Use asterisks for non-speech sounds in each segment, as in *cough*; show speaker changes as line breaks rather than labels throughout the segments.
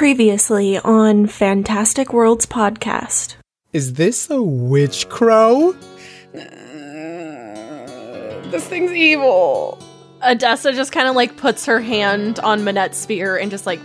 Previously on Fantastic Worlds podcast.
Is this a witch crow?
Uh, this thing's evil.
Odessa just kind of like puts her hand on Manette's spear and just like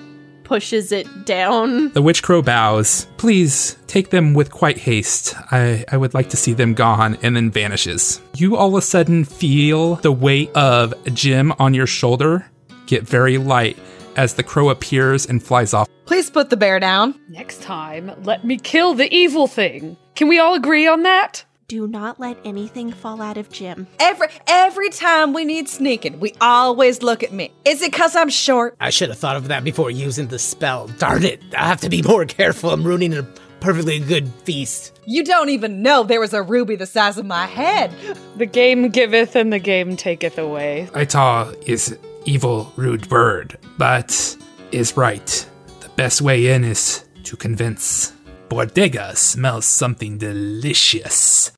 pushes it down.
The witch crow bows. Please take them with quite haste. I, I would like to see them gone, and then vanishes. You all of a sudden feel the weight of Jim on your shoulder get very light as the crow appears and flies off.
Please put the bear down.
Next time, let me kill the evil thing. Can we all agree on that?
Do not let anything fall out of Jim.
Every every time we need sneaking, we always look at me. Is it cause I'm short?
I should have thought of that before using the spell. Darn it. I have to be more *laughs* careful. I'm ruining a perfectly good feast.
You don't even know there was a ruby the size of my head.
The game giveth and the game taketh away.
Aita is evil, rude bird, but is right. The best way in is to convince. Bodega smells something delicious.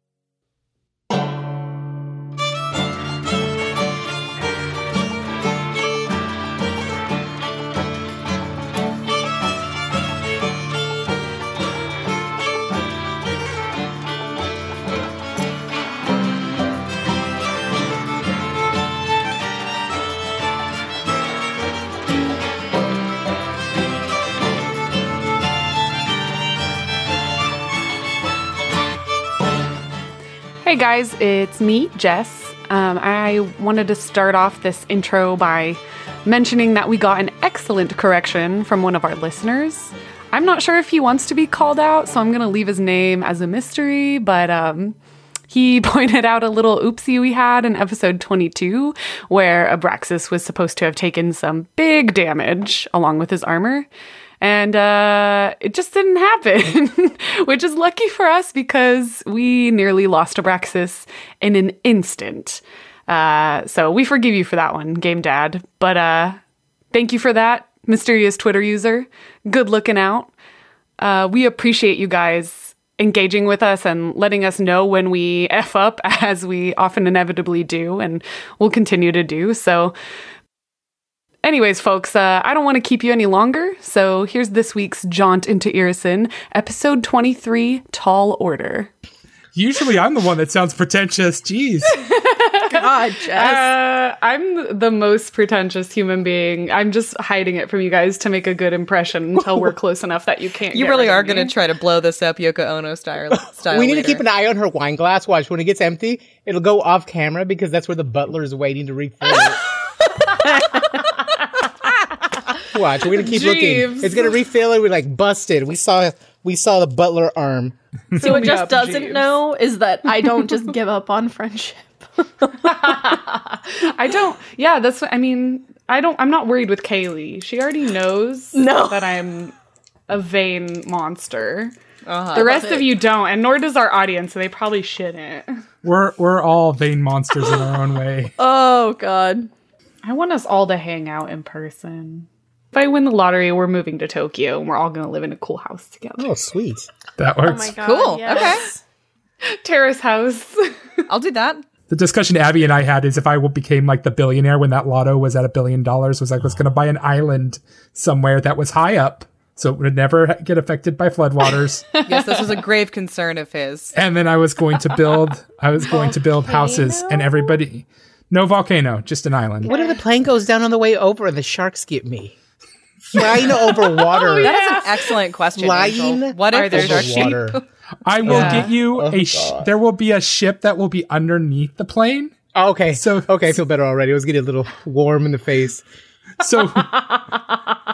Hey guys, it's me, Jess. Um, I wanted to start off this intro by mentioning that we got an excellent correction from one of our listeners. I'm not sure if he wants to be called out, so I'm going to leave his name as a mystery, but um, he *laughs* pointed out a little oopsie we had in episode 22 where Abraxas was supposed to have taken some big damage along with his armor. And uh, it just didn't happen, *laughs* which is lucky for us because we nearly lost Abraxas in an instant. Uh, so we forgive you for that one, Game Dad. But uh, thank you for that, mysterious Twitter user. Good looking out. Uh, we appreciate you guys engaging with us and letting us know when we F up, *laughs* as we often inevitably do, and will continue to do. So Anyways, folks, uh, I don't want to keep you any longer, so here's this week's Jaunt into Irrisen, episode 23 Tall Order.
Usually I'm the one that sounds pretentious. Jeez. *laughs*
God, Jess.
Uh, I'm the most pretentious human being. I'm just hiding it from you guys to make a good impression until we're *laughs* close enough that you can't.
You
get
really
rid
are going to try to blow this up Yoko Ono style. *laughs* style
we need to keep an eye on her wine glass. Watch, when it gets empty, it'll go off camera because that's where the butler is waiting to refill it. Watch, we're gonna keep looking. It's gonna refill it. We're like busted. We saw we saw the butler arm. *laughs*
See, what
me
Jess
up,
doesn't
Jeeves.
know is that I don't just *laughs* give up on friendship. *laughs*
I don't. Yeah, that's. what I mean, I don't. I'm not worried with Kaylee. She already knows
No.
that I'm a vain monster.
Uh-huh.
The rest of you don't, and nor does our audience. So they probably shouldn't.
We're we're all vain monsters in our own way.
Oh, God.
I want us all to hang out in person. If I win the lottery, we're moving to Tokyo, and we're all going to live in a cool house together.
Oh, sweet.
That works.
Oh God.
Cool.
yes. *laughs*
Terrace house. *laughs*
I'll do that.
The discussion Abby and I had is if I became like the billionaire when that lotto was at a billion dollars, was I was going to buy an island somewhere that was high up, so it would never get affected by floodwaters. *laughs*
Yes, this was a grave concern of his.
and then I was going to build, I was going to build houses, and everybody, no volcano, just an island.
What if the plane goes down on the way over and the sharks get me? Flying over *laughs* oh, water.
That is an excellent question.
Flying
Angel. What
Are
if
there
there's
over
a sheep?
water.
I will
Yeah.
get you
Oh,
a. Sh- there will be a ship that will be underneath the plane.
Oh, okay.
So-
So okay, I feel better already. I was getting a little warm in the face.
So,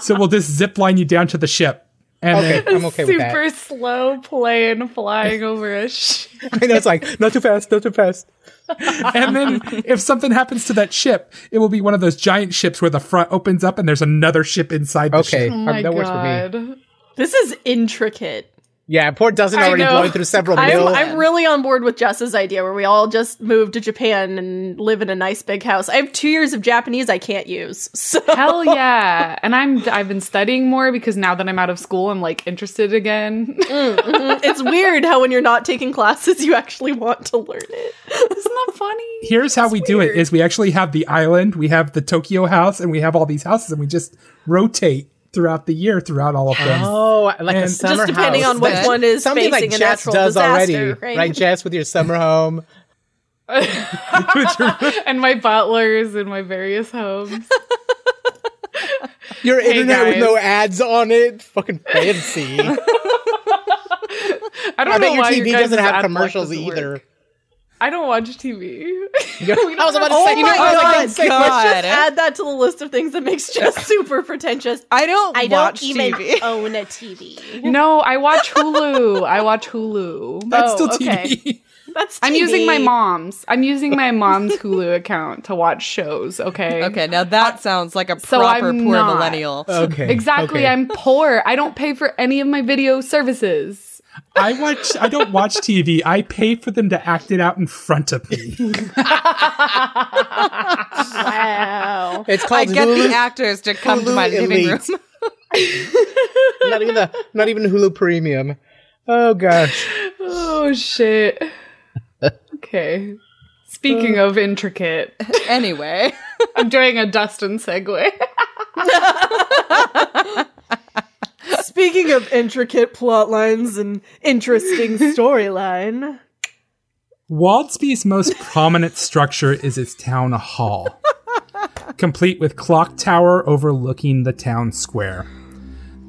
so we'll just zip line you down to the ship, and
Okay,
then
I'm okay with that.
Super slow plane flying *laughs* over a ship.
I know it's like not too fast, not too fast. *laughs*
and then if something happens to that ship, it will be one of those giant ships where the front opens up and there's another ship inside the
Okay,
ship.
Oh my
um, that works for me.
god.
This is intricate.
Yeah, poor doesn't
I
already
know.
blowing through several
I'm,
mil.
I'm really on board with Jess's idea where we all just move to Japan and live in a nice big house. I have two years of Japanese I can't use. *laughs* So
Hell yeah. And I'm I've been studying more because now that I'm out of school, I'm like interested again. Mm, mm-hmm.
it's weird how when you're not taking classes, you actually want to learn it.
Isn't that funny?
Here's how we do it: is we actually have the island, we have the Tokyo house, and we have all these houses and we just rotate throughout the year, throughout all of them.
Oh, like a summer
Just depending
house.
on which one is
something
facing
like
a
Jess
natural
does
disaster,
already,
right? *laughs*
Jess, with your summer home. *laughs*
and my butlers in my various homes.
Your internet with no ads on it. Fucking fancy. *laughs*
I don't
I
know
bet your
why
TV
your
doesn't have commercials
doesn't work.
Either.
I don't watch TV. *laughs*
I was about to
Oh
say, you know,
my
I was like,
God,
don't say
God.
much.
Let's just add that to the list of things that makes Jess *laughs* super pretentious.
I don't
I
watch
don't even
TV.
own a TV.
no, I watch Hulu. I watch Hulu.
That's
Oh,
still
okay.
TV.
That's
I'm using my mom's. I'm using my mom's Hulu account to watch shows. Okay.
Okay, now that sounds like a
So
proper
I'm
poor
not.
millennial.
Okay.
Exactly.
okay.
I'm poor. I don't pay for any of my video services.
I watch. I don't watch TV. I pay for them to act it out in front of me.
Wow.
It's
I get
Hulu.
the actors to come to
Hulu
my living room. *laughs*
not even the, not even Hulu Premium. Oh gosh.
Oh shit. Okay. Speaking of intricate,
anyway,
I'm doing a Dustin segue. *laughs*
Speaking of intricate plot lines and interesting *laughs* storyline,
Waldsby's most prominent structure is its town hall, complete with clock tower overlooking the town square.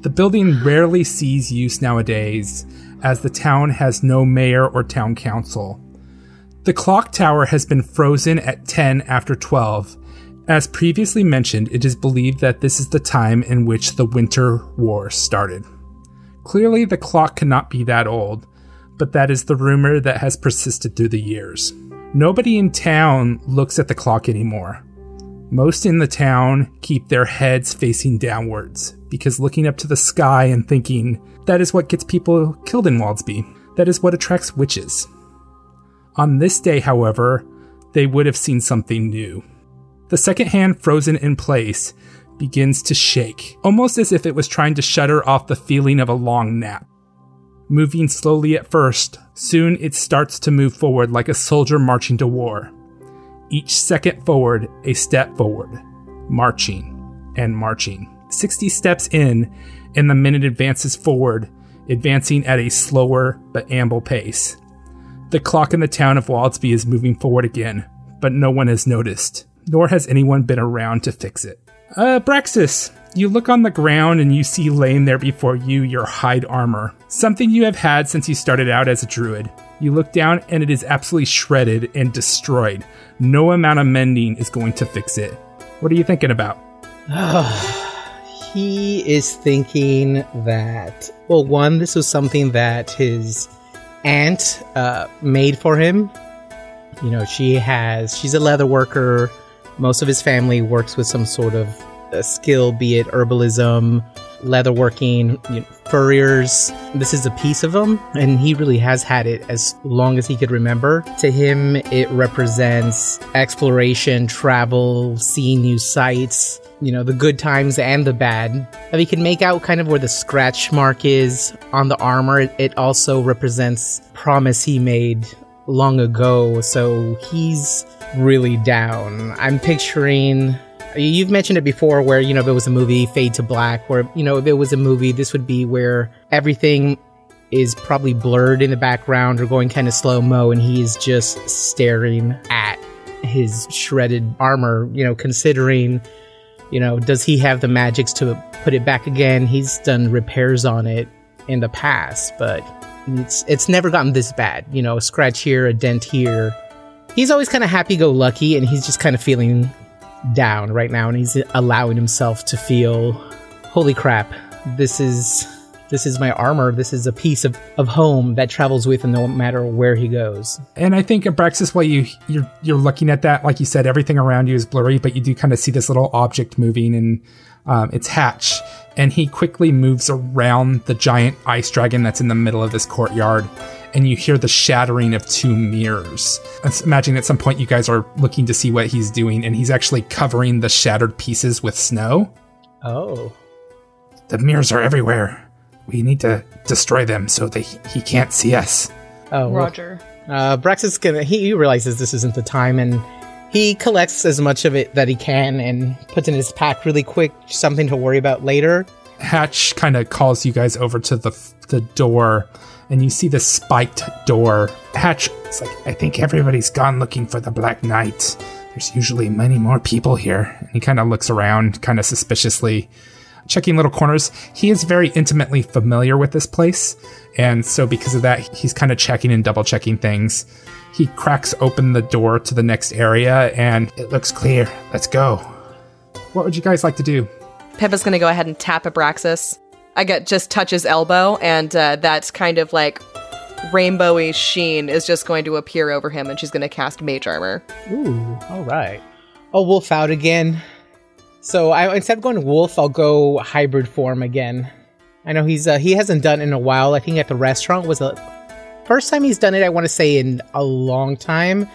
The building rarely sees use nowadays, as the town has no mayor or town council. The clock tower has been frozen at 10 after 12. As previously mentioned, it is believed that this is the time in which the Winter War started. Clearly, the clock cannot be that old, but that is the rumor that has persisted through the years. Nobody in town looks at the clock anymore. Most in the town keep their heads facing downwards, because looking up to the sky and thinking, that is what gets people killed in Waldsby. That is what attracts witches. On this day, however, they would have seen something new. The second hand frozen in place begins to shake, almost as if it was trying to shudder off the feeling of a long nap. Moving slowly at first, soon it starts to move forward like a soldier marching to war. Each second forward, a step forward, marching and marching. 60 steps in, and the minute advances forward, advancing at a slower but amble pace. The clock in the town of Waldsby is moving forward again, but no one has noticed, nor has anyone been around to fix it. Uh, Braxis, you look on the ground and you see laying there before you your hide armor, something you have had since you started out as a druid. You look down and it is absolutely shredded and destroyed. No amount of mending is going to fix it. What are you thinking about? *sighs*
he is thinking that well one this was something that his aunt uh, made for him you know she has she's a leather worker most of his family works with some sort of uh, skill be it herbalism leatherworking you know, furriers. This is a piece of him and he really has had it as long as he could remember. To him it represents exploration travel seeing new sights you know the good times and the bad. He can make out kind of where the scratch mark is on the armor. It also represents promise he made long ago. So he's really down. I'm picturing you've mentioned it before where you know if it was a movie fade to black where you know if it was a movie this would be where everything is probably blurred in the background or going kind of slow mo and he's just staring at his shredded armor you know considering you know does he have the magics to put it back again? He's done repairs on it in the past but it's it's never gotten this bad you know a scratch here a dent here he's always kind of happy go lucky and he's just kind of feeling down right now and he's allowing himself to feel holy crap this is this is my armor. This is a piece of, of home that travels with him no matter where he goes.
And I think Abraxas, while you you're you're looking at that, like you said, everything around you is blurry, but you do kind of see this little object moving, and um, it's Hatch, and he quickly moves around the giant ice dragon that's in the middle of this courtyard, and you hear the shattering of two mirrors. Let's imagine at some point you guys are looking to see what he's doing, and he's actually covering the shattered pieces with snow.
oh
The mirrors are everywhere. We need to destroy them so that he, he can't see us.
oh well,
Roger.
Uh, Brax is gonna. He realizes this isn't the time, and he collects as much of it that he can and puts in his pack really quick, something to worry about later.
Hatch kind of calls you guys over to the the door, and you see the spiked door. Hatch it's like, I think everybody's gone looking for the Black Knight. There's usually many more people here. And he kind of looks around, kind of suspiciously, checking little corners. He is very intimately familiar with this place, and so because of that, he's kind of checking and double checking things. He cracks open the door to the next area, and it looks clear. Let's go. What would you guys like to do?
Pippa's gonna go ahead and tap Abraxas. I get just touch his elbow, and uh, that kind of like rainbowy sheen is just going to appear over him, and she's gonna cast Mage Armor.
Ooh, all right. Oh, wolf out again. So I instead of going wolf, I'll go hybrid form again. I know he's uh, he hasn't done it in a while. I think at the restaurant was the first time he's done it. I want to say in a long time,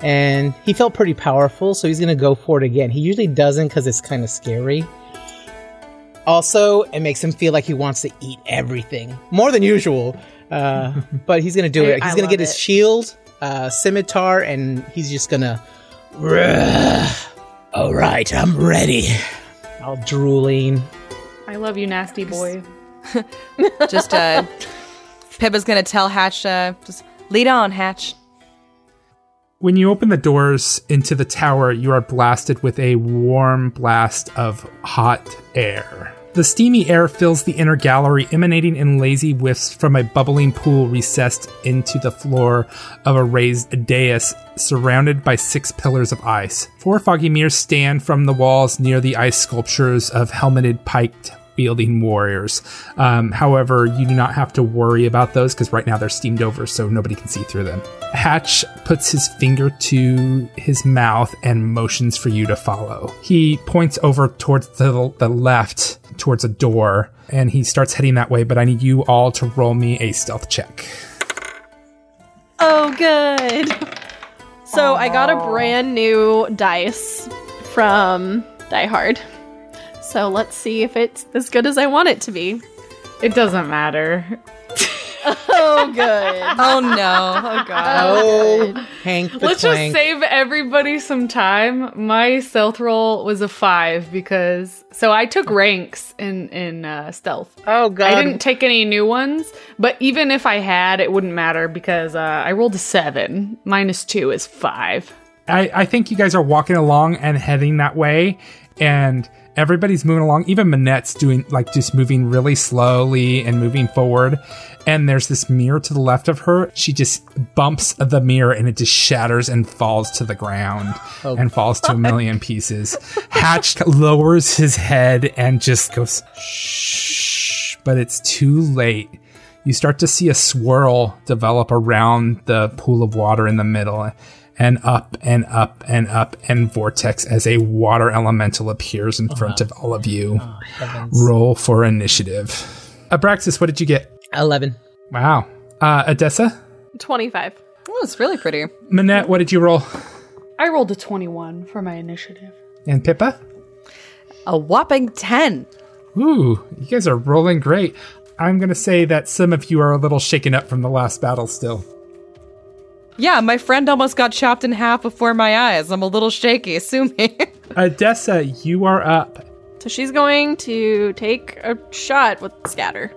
and he felt pretty powerful. So he's gonna go for it again. He usually doesn't because it's kind of scary. Also, it makes him feel like he wants to eat everything more than usual. Uh, *laughs* but he's gonna do
I-
it. He's
I
gonna
love
get his shield, uh, scimitar, and he's just gonna. All right, I'm ready. All drooling.
I love you, nasty boy. *laughs*
Just uh, *laughs* Pippa's gonna tell Hatch, uh, just lead on, Hatch.
When you open the doors into the tower, you are blasted with a warm blast of hot air. The steamy air fills the inner gallery, emanating in lazy whiffs from a bubbling pool recessed into the floor of a raised dais surrounded by six pillars of ice. Four foggy mirrors stand from the walls near the ice sculptures of helmeted piked wielding warriors. Um, however, you do not have to worry about those because right now they're steamed over, so nobody can see through them. Hatch puts his finger to his mouth and motions for you to follow. He points over towards the, the left, towards a door, and he starts heading that way. But I need you all to roll me a stealth check.
Oh, good. So I got a brand new dice from Die Hard. So let's see if it's as good as I want it to be.
It doesn't matter.
Oh, good. *laughs*
Oh no! Oh god!
Oh, Hank the
Let's
Clank.
just save everybody some time. My stealth roll was a five because so I took ranks in in uh, stealth.
oh God!
I didn't take any new ones, but even if I had, it wouldn't matter because uh, I rolled a seven. Minus two is five.
I, I think you guys are walking along and heading that way, and everybody's moving along. Even Manette's doing like just moving really slowly and moving forward. And there's this mirror to the left of her. She just bumps the mirror and it just shatters and falls to the ground oh and falls to a million pieces. Hatch lowers his head and just goes, shh, but it's too late. You start to see a swirl develop around the pool of water in the middle and up and up and up and vortex as a water elemental appears in front of all of you. Roll for initiative. Abraxas, what did you get?
Eleven.
Wow. Uh, Odessa?
25.
Oh, it's really pretty.
Manette, what did you roll?
I rolled a twenty-one for my initiative.
And Pippa?
A whopping ten.
Ooh, you guys are rolling great. I'm going to say that some of you are a little shaken up from the last battle still.
Yeah, my friend almost got chopped in half before my eyes. I'm a little shaky. *laughs* Sue me.
Odessa, you are up.
So she's going to take a shot with scatter.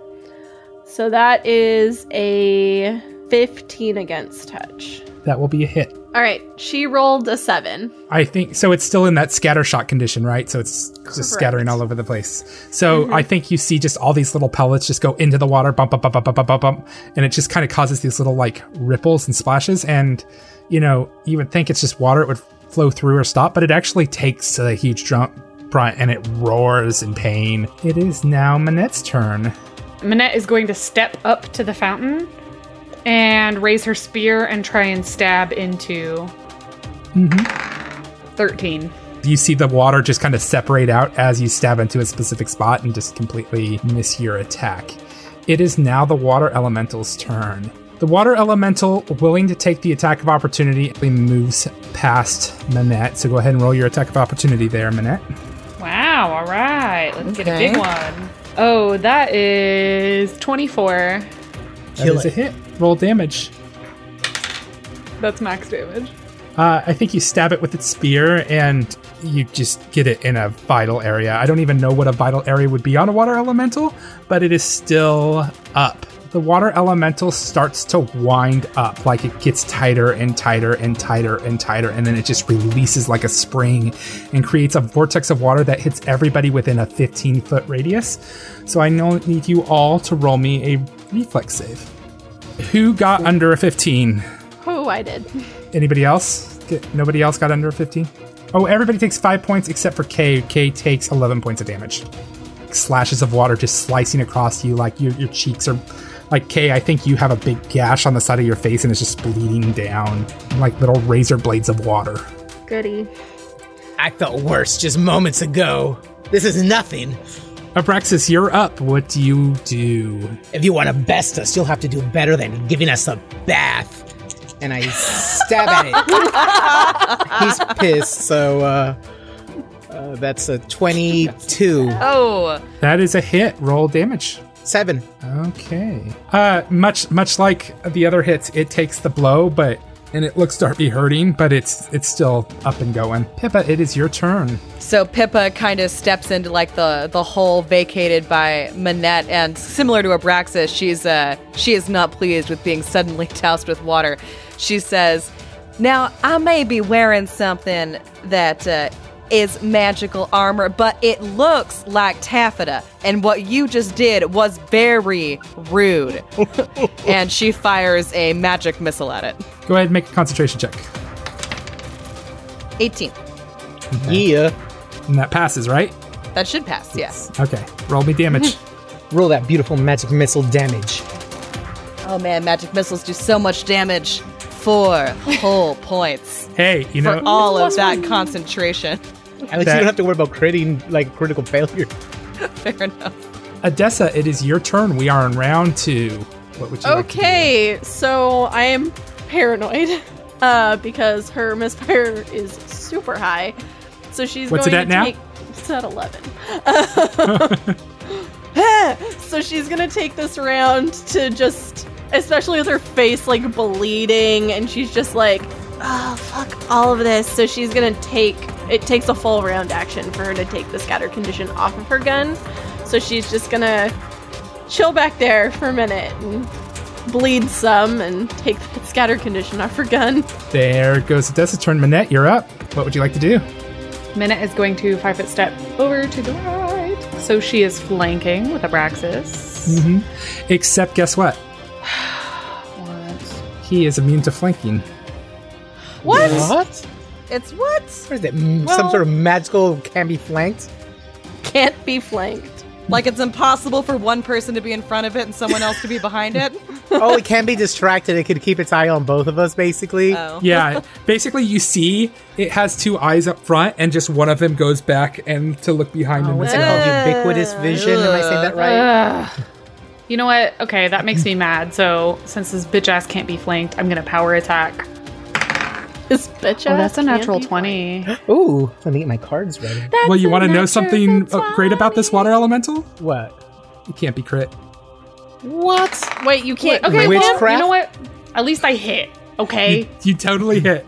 So that is a 15 against touch.
That will be a hit.
All right, she rolled a seven.
I think so. It's still in that scatter shot condition, right? So it's just Correct. scattering all over the place. So mm-hmm. I think you see just all these little pellets just go into the water, bump, bump, bump, bump, bump, bump, bump, and it just kind of causes these little like ripples and splashes. And you know, you would think it's just water; it would flow through or stop, but it actually takes a huge jump, and it roars in pain. It is now Manette's turn.
Manette is going to step up to the fountain and raise her spear and try and stab into. Mm-hmm. 13.
You see the water just kind of separate out as you stab into a specific spot and just completely miss your attack. It is now the water elemental's turn. The water elemental, willing to take the attack of opportunity, moves past Manette. So go ahead and roll your attack of opportunity there, Manette.
Wow, all right. Let's get a big one. Oh, that is 24.
That
Kill
is a hit. Roll damage.
That's max damage.
Uh, I think you stab it with its spear and you just get it in a vital area. I don't even know what a vital area would be on a water elemental, but it is still up. The water elemental starts to wind up, like it gets tighter and tighter and tighter and tighter, and then it just releases like a spring and creates a vortex of water that hits everybody within a 15 foot radius. So I know need you all to roll me a reflex save. Who got under a 15?
Oh, I did.
Anybody else? Get, nobody else got under a 15? Oh, everybody takes five points except for K. K takes 11 points of damage. Slashes of water just slicing across you like your, your cheeks are. Like, K, I think you have a big gash on the side of your face and it's just bleeding down like little razor blades of water.
Goody.
I felt worse just moments ago. This is nothing.
Abraxas, you're up. What do you do?
If you want to best us, you'll have to do better than giving us a bath. And I stab at it. *laughs* He's pissed, so uh, uh, that's a 22.
Oh,
That is a hit. Roll damage.
Seven.
Okay. Uh, much much like the other hits, it takes the blow, but and it looks to be hurting, but it's it's still up and going. Pippa, it is your turn.
so Pippa kind of steps into like the the hole vacated by Manette, and similar to Abraxas, she's uh she is not pleased with being suddenly *laughs* doused with water. She says, "Now I may be wearing something that uh, is magical armor, but it looks like taffeta, and what you just did was very rude." *laughs* and she fires a magic missile at it.
Go ahead and make a concentration check.
18.
Yeah.
And that passes, right?
That should pass. Yes.
Okay. Roll me damage. *laughs*
Roll that beautiful magic missile damage.
Oh man, magic missiles do so much damage. Four whole *laughs* points
hey, you
for
know
all of that concentration.
At least
That-
you don't have to worry about critting, like critical failure. *laughs*
Fair enough.
Odessa, it is your turn. We are in round two. What would you like to do?
Okay, so I am paranoid *laughs* uh, because her misfire is super high. So she's
What's it
going
at
to
now?
take. It's at 11. *laughs* so she's going to take this round to just, especially with her face like bleeding, and she's just like, oh, fuck all of this. So she's going to take. It takes a full round action for her to take the scatter condition off of her gun. So she's just going to chill back there for a minute and bleed some and take the scatter condition off her gun.
There goes the Odessa's turn. Manette, you're up. What would you like to do?
Manette is going to five foot step over to the right. So she is flanking with Abraxas.
Mm-hmm. Except, guess what? *sighs*
What?
He is immune to flanking.
What?
What?
It's what?
What is it? m- Some sort of magical can be flanked?
Can't be flanked.
Like it's impossible for one person to be in front of it and someone else to be behind it? *laughs*
oh, it can be distracted. It could keep its eye on both of us, basically.
Oh.
Yeah, basically, you see it has two eyes up front, and just one of them goes back and to look behind oh, him.
What's it called? Ubiquitous vision? Am I saying that right?
Ugh. You know what? Okay, that makes me mad. So since this bitch ass can't be flanked, I'm gonna power attack.
This bitch
Oh, that's a natural
be
twenty.
Ooh, let me get my cards ready.
well, you want to know something uh, great about this water elemental?
What?
It can't be crit.
What?
Wait, you can't.
Okay, well, you know what? At least I hit. Okay,
You, you totally hit.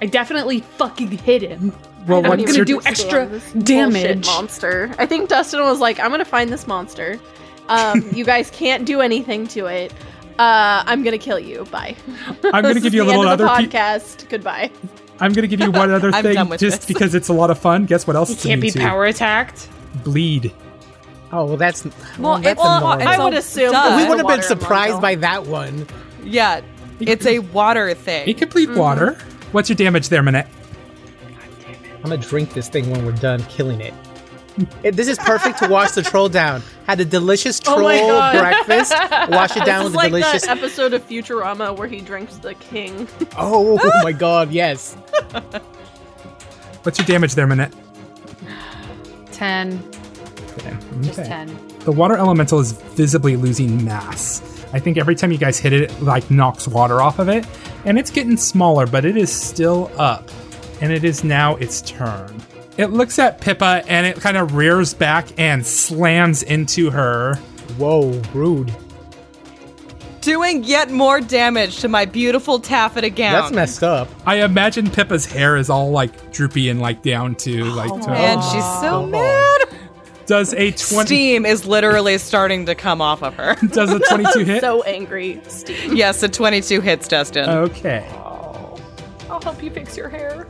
I definitely fucking hit him.
Well,
I'm gonna do extra
bullshit
damage.
monster. I think Dustin was like, "I'm gonna find this monster. Um, *laughs* you guys can't do anything to it. Uh, I'm gonna kill you. Bye.
I'm gonna give you a
the
little
end of
other.
the
Pe-
podcast. Goodbye.
I'm gonna give you one other *laughs* thing, just
this.
because it's a lot of fun. Guess what else?
He
it's
can't be
immune to?
power attacked.
Bleed.
Oh, well, that's.
Well,
that's
it's-
annoying.
I would assume that
we would
a
have been surprised by that one.
Yeah, it's a water thing.
It can bleed water. What's your damage there, Manette?
I'm gonna drink this thing when we're done killing it. *laughs* It- this is perfect to wash the troll down. Had a delicious
Oh
troll
my God.
breakfast. Wash it down
This is
with a
like
delicious.
that episode of Futurama where he drinks the king. *laughs*
oh my god, yes.
What's your damage there, Manette?
Ten.
Okay.
Just
Okay.
ten.
The water elemental is visibly losing mass. I think every time you guys hit it, it like knocks water off of it, and it's getting smaller, but it is still up, and it is now its turn. It looks at Pippa and it kind of rears back and slams into her.
Whoa, rude.
doing yet more damage to my beautiful taffeta gown.
That's messed up.
I imagine Pippa's hair is all like droopy and like down to like. Oh. to-
and she's so mad.
does a twenty?
Steam is literally starting to come off of her. *laughs*
Does a twenty-two *laughs* hit?
So angry, Steve.
yes, a 22 hits, Destin.
Okay.
I'll help you fix your hair.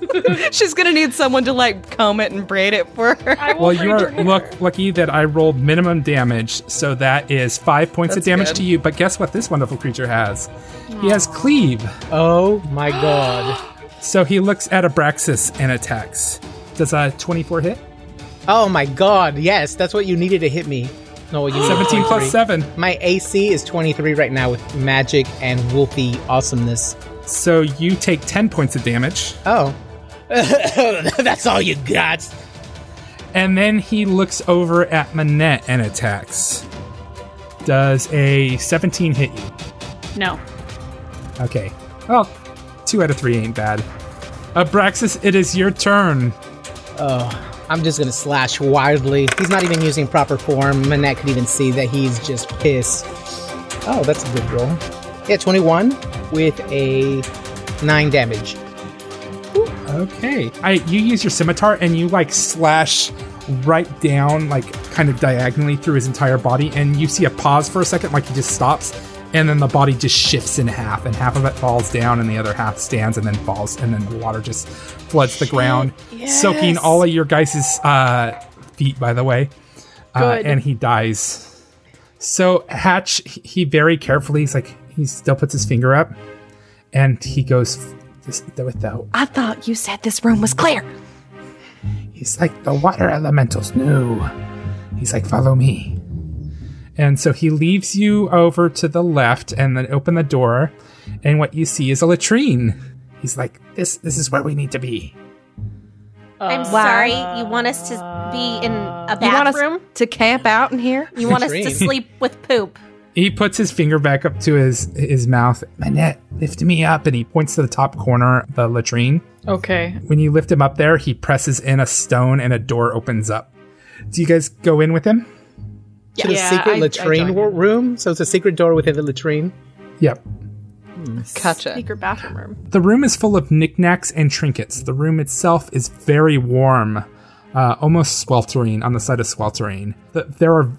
*laughs*
She's gonna need someone to like comb it and braid it for her.
Well, you're
hair.
luck- lucky that I rolled minimum damage, so that is five points
That's
of damage
good.
to you. But guess what? This wonderful creature has. He has cleave.
Oh my god. *gasps*
So he looks at Abraxas and attacks. Does a twenty-four hit?
Oh my god. Yes, that's what you needed to hit me. No, you
Seventeen plus seven.
My AC is 23 right now with magic and wolfy awesomeness.
So you take ten points of damage,
Oh. *laughs* that's all you got.
and then he looks over at Manette and attacks. Does a seventeen hit you?
No.
Okay. Well, two out of three ain't bad. Abraxas, it is your turn.
Oh, I'm just gonna slash wildly. He's not even using proper form. Manette could even see that he's just pissed. Oh, that's a good roll. Yeah, 21 with a 9 damage.
Okay. I you use your scimitar and you like slash right down, like kind of diagonally through his entire body, and you see a pause for a second, like he just stops, and then the body just shifts in half, and half of it falls down, and the other half stands and then falls, and then the water just floods the ground, soaking all of your guys' uh, feet. By the way, uh, and he dies. So Hatch, he very carefully, he's like, he still puts his finger up, and he goes this, with the
I thought you said this room was clear.
He's like, the water elementals No. He's like, follow me. And so he leaves you over to the left and then open the door. And what you see is a latrine. He's like, this this is where we need to be.
I'm sorry. You want us to be in a
You want us
bathroom?
to camp out in here?
You want us to sleep with poop?
He puts his finger back up to his his mouth. Manette, lift me up. And he points to the top corner of the latrine.
Okay.
When you lift him up there, he presses in a stone and a door opens up. Do you guys go in with him?
To the
Yeah,
secret
I- I
latrine
joined
wo-
him.
room? So it's a secret door within the latrine?
Yep.
Gotcha.
Secret bathroom room.
The room is full of knickknacks and trinkets. The room itself is very warm, uh, almost sweltering on the side of sweltering. The, there are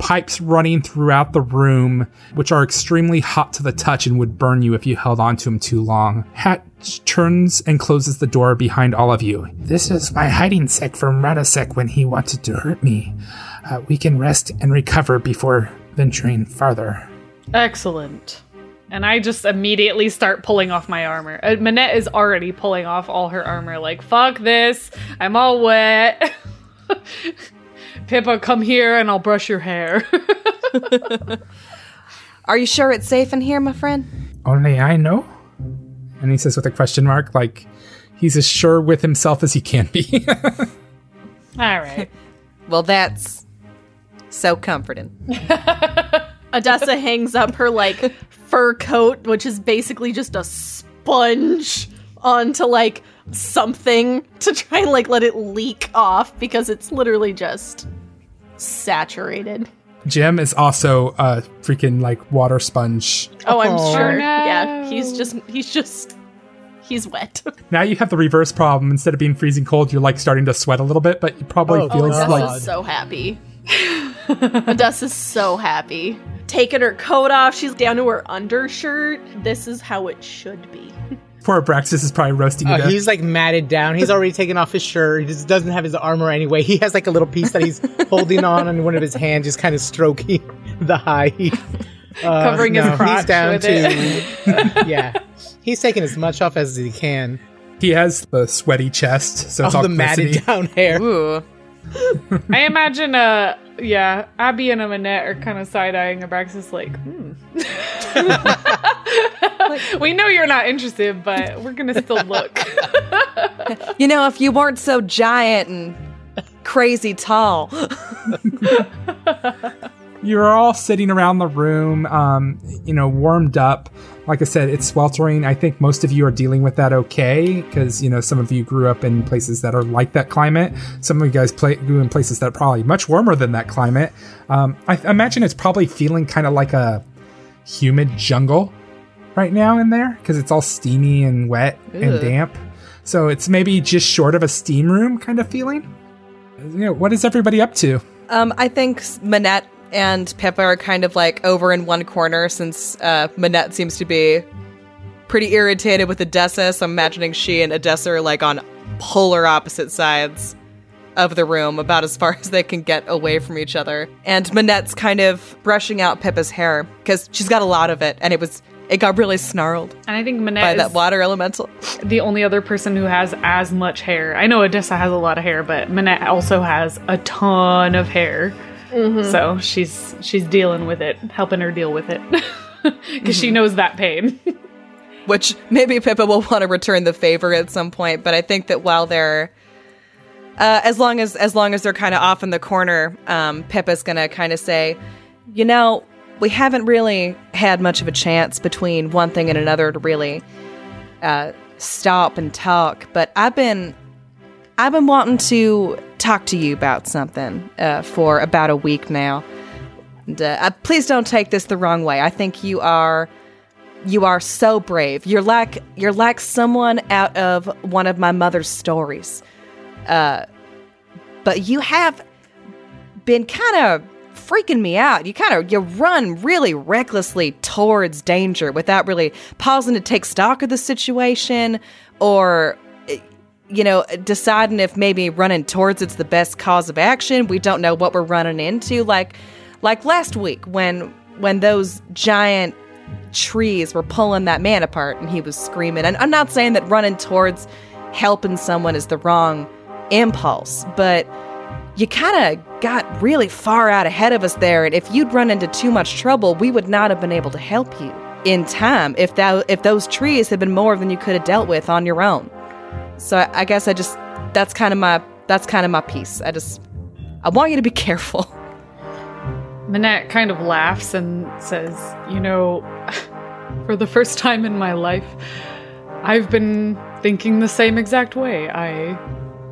pipes running throughout the room, which are extremely hot to the touch and would burn you if you held onto them too long. Hatch turns and closes the door behind all of you. This is my hiding sec from Radosek when he wanted to hurt me. Uh, we can rest and recover before venturing farther.
Excellent. And I just immediately start pulling off my armor. Uh, Manette is already pulling off all her armor, like, fuck this. I'm all wet. *laughs* Pippa, come here and I'll brush your hair. *laughs*
Are you sure it's safe in here, my friend?
Only I know? And he says with a question mark, like he's as sure with himself as he can be. *laughs*
all right. *laughs*
Well, that's so comforting.
Odessa hangs up her like fur coat, which is basically just a sponge onto like something to try and like let it leak off because it's literally just saturated.
Jim is also a freaking like water sponge.
Oh, I'm
Oh.
sure.
no.
Yeah, he's just he's just he's wet. *laughs*
Now you have the reverse problem. Instead of being freezing cold, you're like starting to sweat a little bit, but it probably
Oh,
feels
God.
like
Odessa's so happy. Odessa's so happy. Taking her coat off, she's down to her undershirt. This is how it should be. *laughs*
poor Abraxas is probably roasting to
Uh, he's like matted down. He's already taken off his shirt. He just doesn't have his armor anyway. He has like a little piece that he's *laughs* holding on and one of his hands, just kind of stroking the hide. Uh, *laughs*
Covering his
no,
crotch
He's down
with
to *laughs* yeah. He's taking as much off as he can.
He has the sweaty chest, so it's
All
all
the matted down hair.
Ooh. *laughs*
I imagine, uh, yeah, Abby and a Manette are kind of side eyeing Abraxas, like, hmm. *laughs* we know you're not interested, but we're gonna still look. *laughs*
You know, if you weren't so giant and crazy tall.
You're all sitting around the room, um, you know, warmed up. Like I said, it's sweltering. I think most of you are dealing with that okay because, you know, some of you grew up in places that are like that climate. Some of you guys play, grew in places that are probably much warmer than that climate. Um, I imagine it's probably feeling kind of like a humid jungle right now in there because it's all steamy and wet and damp. So it's maybe just short of a steam room kind of feeling. You know, what is everybody up to?
Um, I think Manette and Pippa are kind of like over in one corner since uh, Manette seems to be pretty irritated with Odessa. So I'm imagining she and Odessa are like on polar opposite sides of the room, about as far *laughs* as they can get away from each other. And Manette's kind of brushing out Pippa's hair because she's got a lot of it, and it was it got really snarled
And I think Manette
by
that
water elemental.
the only other person who has as much hair. I know Odessa has a lot of hair, but Manette also has a ton of hair. So she's she's dealing with it, helping her deal with it. *laughs* Because she knows that pain. *laughs*
which maybe Pippa will want to return the favor at some point. But I think that while they're, uh, as long as as long as they're kind of off in the corner, um, Pippa's gonna kind of say, you know, we haven't really had much of a chance between one thing and another to really uh, stop and talk. But I've been, I've been wanting to talk to you about something uh, for about a week now. And, uh, please don't take this the wrong way. I think you are you are so brave. You're like you're like someone out of one of my mother's stories. Uh, but you have been kind of freaking me out. You kind of you run really recklessly towards danger without really pausing to take stock of the situation or you know deciding if maybe running towards it's the best cause of action. We don't know what we're running into like like last week when when those giant trees were pulling that man apart and he was screaming. And I'm not saying that running towards helping someone is the wrong impulse, but you kind of got really far out ahead of us there. And if you'd run into too much trouble, we would not have been able to help you in time if that if those trees had been more than you could have dealt with on your own. So I, I guess I just that's kind of my that's kind of my piece. I just I want you to be *laughs* careful.
Manette kind of laughs and says, You know, *laughs* for the first time in my life, I've been thinking the same exact way. I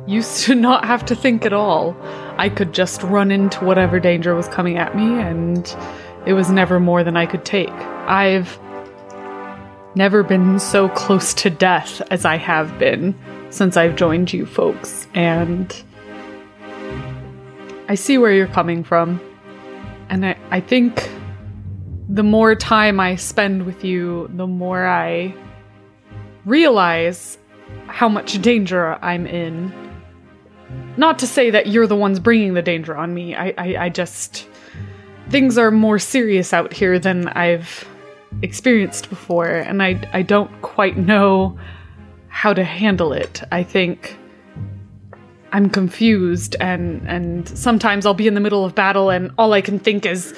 used to *laughs* not have to think at all. I could just run into whatever danger was coming at me, and it was never more than I could take. I've never been so close to death as I have been since I've joined you folks, and I see where you're coming from. And I, I think the more time I spend with you, the more I realize how much danger I'm in. Not to say that you're the ones bringing the danger on me. I, I, I just. Things are more serious out here than I've experienced before, and I, I don't quite know how to handle it. I think I'm confused and and sometimes I'll be in the middle of battle and all I can think is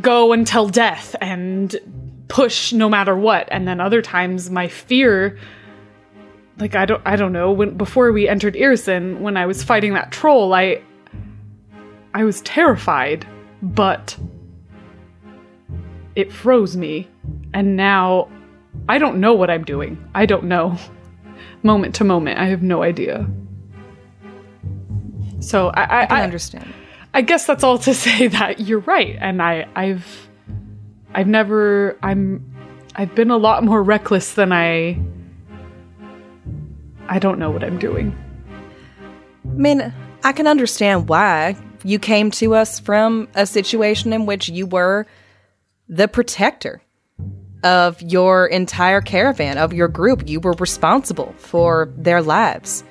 go until death and push no matter what and then other times my fear like I don't I don't know when before we entered Irrisen when I was fighting that troll I I was terrified but it froze me and now I don't know what I'm doing I don't know moment to moment I have no idea so I, I,
I can
I
understand.
I guess that's all to *laughs* say that you're right, and I, I've, I've never, I'm, I've been a lot more reckless than I. I don't know what I'm doing.
I mean, I can understand why you came to us from a situation in which you were the protector of your entire caravan, of your group. You were responsible for their lives.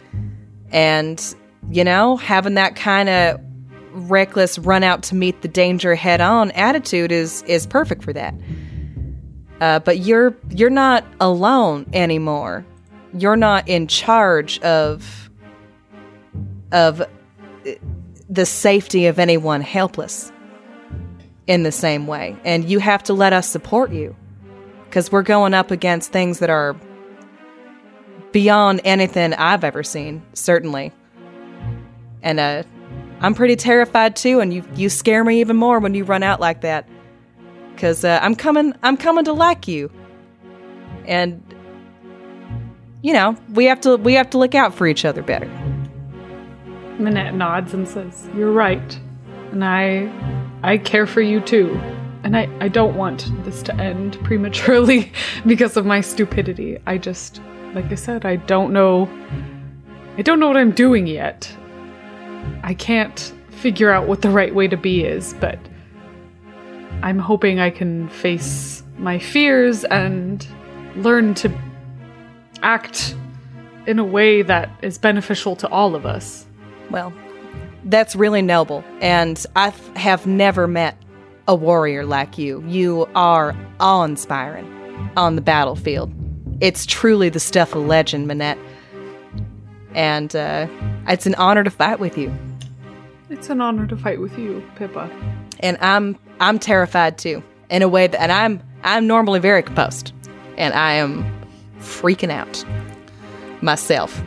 And, you know, having that kind of reckless run out to meet the danger head on attitude is is perfect for that. Uh, but you're you're not alone anymore. You're not in charge of of uh, the safety of anyone helpless in the same way. And you have to let us support you because we're going up against things that are beyond anything I've ever seen, certainly. And uh, I'm pretty terrified too, and you you scare me even more when you run out like that. Cause uh, I'm coming, I'm coming to like you, and you know we have to we have to look out for each other better.
Manette nods and says, "You're right, and I, I care for you too, and I, I don't want this to end *laughs* prematurely because of my stupidity. I just, like I said, I don't know. I don't know what I'm doing yet. I can't figure out what the right way to be is, but I'm hoping I can face my fears and learn to act in a way that is beneficial to all of us.
Well, that's really noble, and I have never met a warrior like you. You are awe inspiring on the battlefield. It's truly the stuff of legend, Manette. And uh, it's an honor to fight with you.
It's an honor to fight with you, Pippa.
And I'm I'm terrified too, in a way that, and I'm I'm normally very composed, and I am freaking out myself.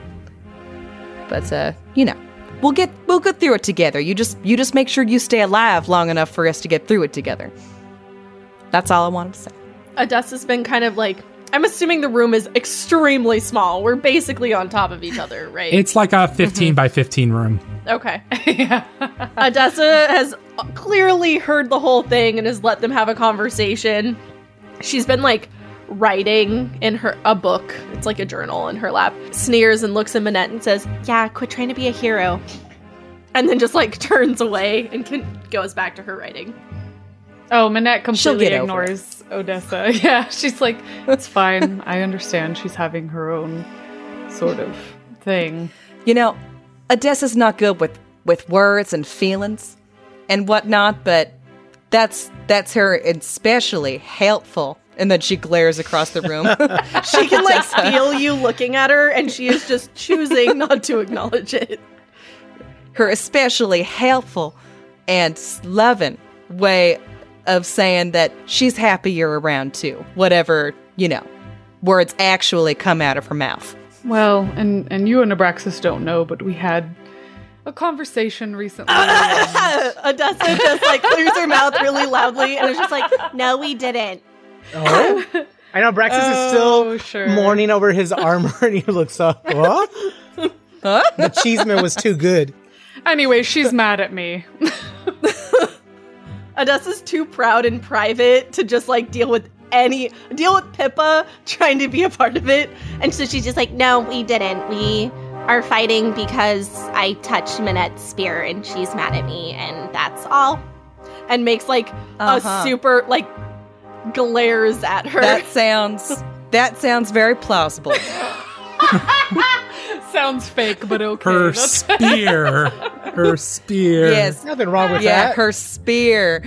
But uh, you know, we'll get we'll get through it together. You just you just make sure you stay alive long enough for us to get through it together. That's all I wanted to say.
Odessa's been kind of like. I'm assuming the room is extremely small. We're basically on top of each other, right?
It's like a mm-hmm. 15 by 15 room.
okay. *laughs* yeah. Odessa has clearly heard the whole thing and has let them have a conversation. She's been like writing in her a book. It's like a journal in her lap. Sneers and looks at Manette and says, "Yeah, quit trying to be a hero." And then just like *laughs* turns away and can, goes back to her writing.
Oh,
Manette
completely ignores Odessa. *laughs* Yeah, she's like, it's fine. I understand. She's having her own sort of thing.
You know, Odessa's not good with with words and feelings and whatnot, but that's that's her especially helpful. And then she glares across the room. *laughs*
She can like uh, feel you looking at her and she is just choosing not to acknowledge it.
her especially helpful and loving way of saying that she's happy you're around too. Whatever, you know, words actually come out of her mouth.
Well, and and you and Abraxas don't know, but we had a conversation recently. and- *laughs*
Odessa just like clears her mouth really loudly and is just like, "No, we didn't."
Oh, I know Braxis
Oh,
is still
sure.
mourning over his armor, and he looks up. *laughs* What? The cheeseman was too good.
anyway, she's mad at me. *laughs*
Odessa's too proud and private to just like deal with any deal with Pippa trying to be a part of it.
And so she's just like, no, we didn't. We are fighting because I touched Manette's spear and she's mad at me, and that's all.
And makes like
Uh-huh.
a super like glares at her.
That sounds that sounds very plausible. *laughs*
Sounds fake, but okay.
Her
That's-
spear. Her spear.
yes.
Nothing wrong with
Yeah,
that.
her spear.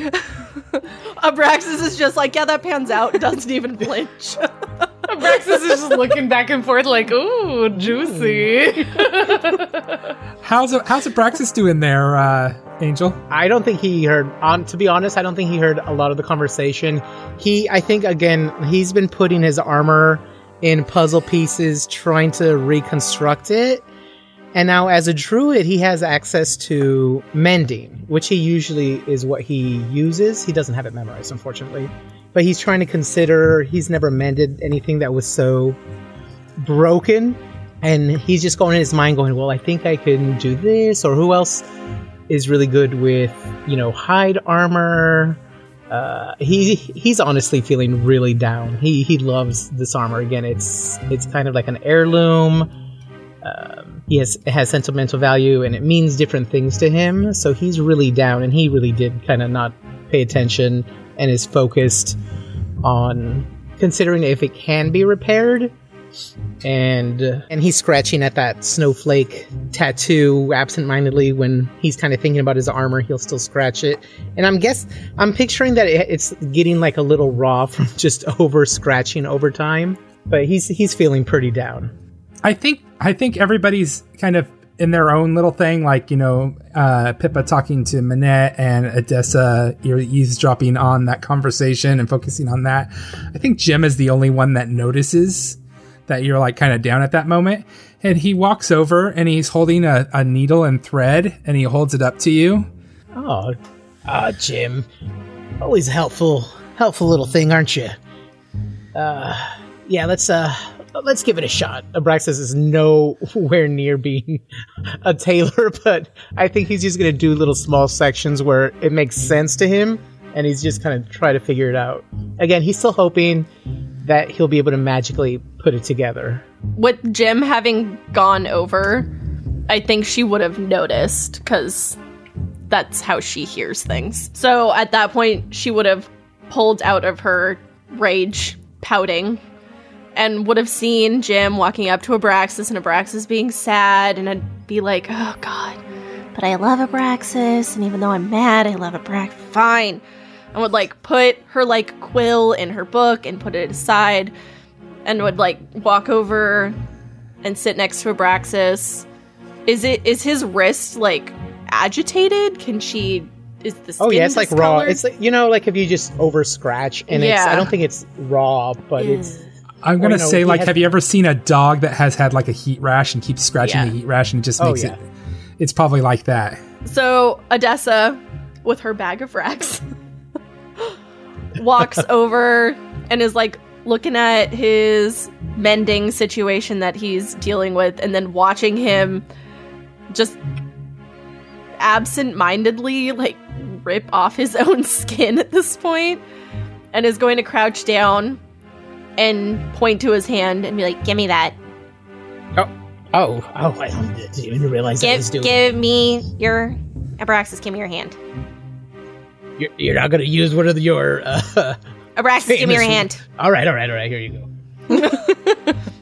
Abraxas is just like, yeah, that pans out. Doesn't even flinch. *laughs*
Abraxas is just looking back and forth like, ooh, juicy. *laughs*
How's how's Abraxas doing there, uh, Angel?
I don't think he heard. On to be honest, I don't think he heard a lot of the conversation. He, I think, again, he's been putting his armor in puzzle pieces, trying to reconstruct it. And now, as a druid, he has access to mending, which he usually is what he uses. He doesn't have it memorized, unfortunately. But he's trying to consider. He's never mended anything that was so broken. And he's just going in his mind, going, Well, I think I can do this, or who else is really good with you know hide armor. Uh, he he's honestly feeling really down. He he loves this armor again. It's it's kind of like an heirloom. Um, he has has sentimental value and it means different things to him. So he's really down, and he really did kind of not pay attention and is focused on considering if it can be repaired. And and he's scratching at that snowflake tattoo absentmindedly. When he's kind of thinking about his armor he'll still scratch it. And i'm guess i'm picturing that it, it's getting like a little raw from *laughs* just over scratching over time. But he's he's feeling pretty down.
I think I think everybody's kind of in their own little thing. Like you know, uh, Pippa talking to Manette and Odessa ear- eavesdropping on that conversation and focusing on that. I think Jim is the only one that notices that you're like kind of down at that moment. And he walks over and he's holding a, a needle and thread and he holds it up to you.
oh uh jim always a helpful helpful little thing aren't you uh yeah let's uh let's give it a shot abraxas is nowhere near being *laughs* a tailor but i think he's just gonna do little small sections where it makes sense to him and he's just kind of try to figure it out. Again, he's still hoping that he'll be able to magically put it together.
With Jim having gone over, I think she would have noticed because that's how she hears things. So at that point, she would have pulled out of her rage, pouting, and would have seen Jim walking up to Abraxas and Abraxas being sad, and I'd be like, oh god, but I love Abraxas, and even though I'm mad, I love Abraxas. Fine. And would like put her like quill in her book and put it aside, and would like walk over and sit next to Abraxas. Is it is his wrist like agitated? Can she? Is the skin
Oh yeah, it's like raw. It's like you know, like if you just over scratch, and it's. I don't think it's raw, but it's.
I'm gonna
you know,
say,
he
like,
has-
have you ever seen a dog that has had like a heat rash and keeps scratching
Yeah.
the heat rash and it just
Oh,
makes
yeah.
it? It's probably like that.
So Odessa, with her bag of racks, *laughs* walks over and is like looking at his mending situation that he's dealing with, and then watching him just absent-mindedly like rip off his *laughs* own skin at this point, and is going to crouch down and point to his hand and be like, "Give me that.
Oh, oh! oh! I didn't even realize that was
Give,
doing.
give me your Abraxas. Give me your hand.
You're, you're not gonna use one of your. Uh, *laughs*
Abraxas, give me your hand.
All right, all right, all right. Here you go.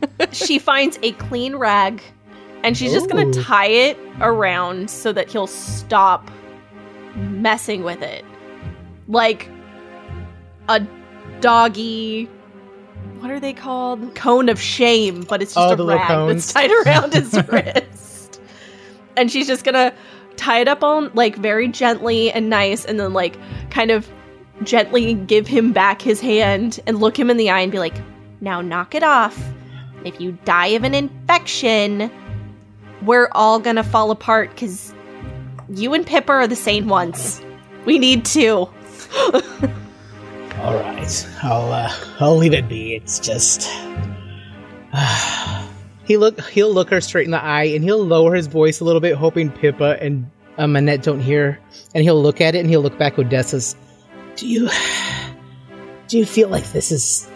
*laughs*
she finds a clean rag and she's just gonna tie it around so that he'll stop messing with it like a doggy what are they called cone of shame but it's just
Oh,
a rag that's tied around his *laughs* wrist and she's just gonna tie it up on like very gently and nice and then like kind of gently give him back his hand and look him in the eye and be like now knock it off if you die of an infection, we're all gonna fall apart because you and Pippa are the same ones. We need to. *laughs*
All right, I'll uh, I'll leave it be. It's just *sighs* he look he'll look her straight in the eye and he'll lower his voice a little bit, hoping Pippa and uh, Manette don't hear. And he'll look at it and he'll look back Odessa's. Do you do you feel like this is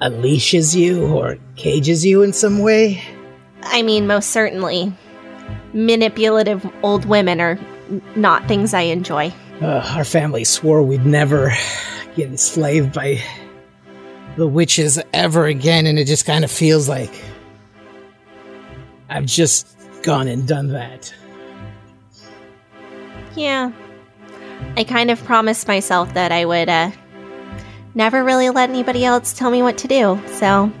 unleashes you or cages you in some way?
I mean, most certainly. Manipulative old women are not things I enjoy.
Uh, our family swore we'd never get enslaved by the witches ever again, and it just kind of feels like I've just gone and done that.
Yeah. I kind of promised myself that I would uh, never really let anybody else tell me what to do, so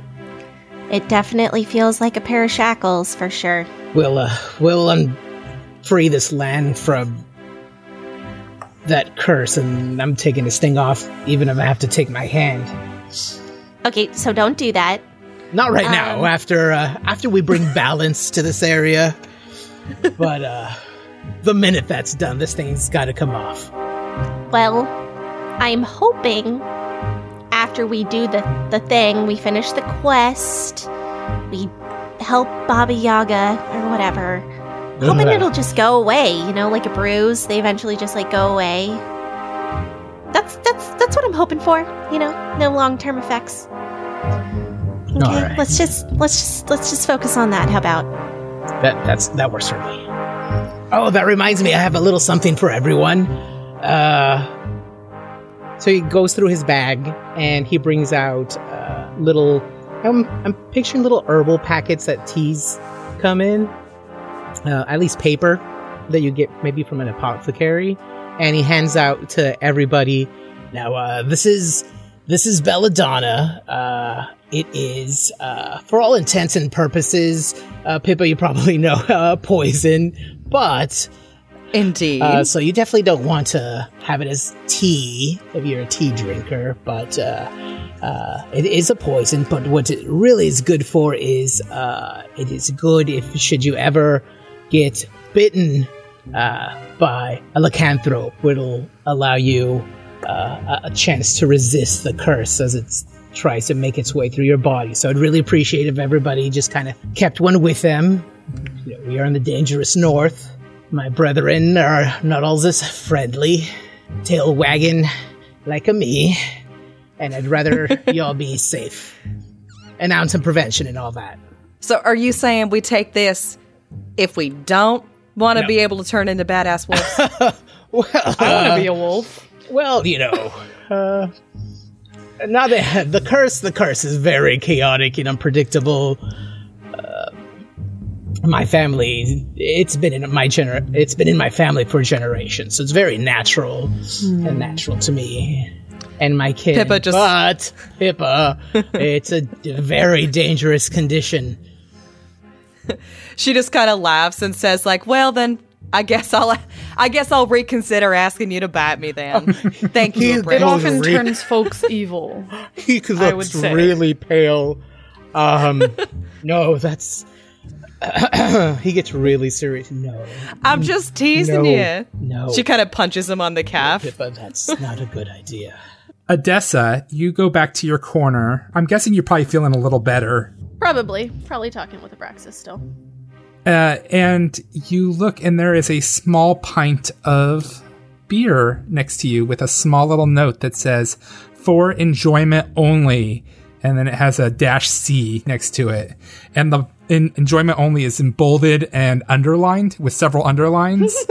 it definitely feels like a pair of shackles for sure.
We'll, uh, we'll un- free this land from that curse, and I'm taking this thing off, even if I have to take my hand.
Okay, so don't do that.
Not right now.
Um.
After uh, after we bring *laughs* balance to this area, but uh, the minute that's done, this thing's got to come off.
Well, I'm hoping after we do the, the thing, we finish the quest, we help Baba Yaga or whatever. Hoping it'll just go away, you know, like a bruise. They eventually just like go away. That's that's that's what I'm hoping for, you know, no long term effects. Okay,
Alright.
let's just let's just let's just focus on that. How about?
That that's that works for me. Oh, that reminds me, I have a little something for everyone. Uh, so he goes through his bag and he brings out uh, little. I'm I'm picturing little herbal packets that teas come in. Uh, at least paper that you get maybe from an apothecary, and he hands out to everybody. Now, uh, this is this is belladonna. Uh, it is, uh, for all intents and purposes, uh, Pippa, you probably know, *laughs* uh, poison, but
Indeed.
uh, so you definitely don't want to have it as tea if you're a tea drinker. But uh, uh, it is a poison. But what it really is good for is uh, it is good if should you ever get bitten uh, by a lycanthrope, it'll allow you uh, a- chance to resist the curse as it tries to make its way through your body. So I'd really appreciate if everybody just kind of kept one with them. You know, we are in the dangerous north. My brethren are not all this friendly. tail wagging like a me, and I'd rather *laughs* y'all be safe. And on some prevention and all that.
So are you saying we take this if we don't want to
No.
be able to turn into badass wolves? *laughs*
Well,
I want
uh,
to be a wolf.
well, you know, uh, now the the curse, the curse is very chaotic and unpredictable. Uh, my family, it's been in my gener, it's been in my family for generations, so it's very natural and natural to me. And my kid,
Pippa just-
but Pippa, *laughs* it's a very dangerous condition. *laughs*
she just kind of laughs and says like, "Well, then I guess I'll I guess I'll reconsider asking you to bite me then. *laughs* Thank you,
It
It often
re-
turns folks *laughs* evil.
He
I would
looks
say.
really pale. Um, no, that's. *clears throat* he gets really serious. No,
I'm just teasing
no,
you."
no.
She kind of punches him on the calf.
Pippa, that's not a good idea.
Odessa, you go back to your corner. I'm guessing you're probably feeling a little better.
Probably. Probably talking with Abraxas still.
Uh, and you look, and there is a small pint of beer next to you with a small little note that says, for enjoyment only. And then it has a dash C next to it. And the in, enjoyment only is in bolded and underlined with several underlines. *laughs*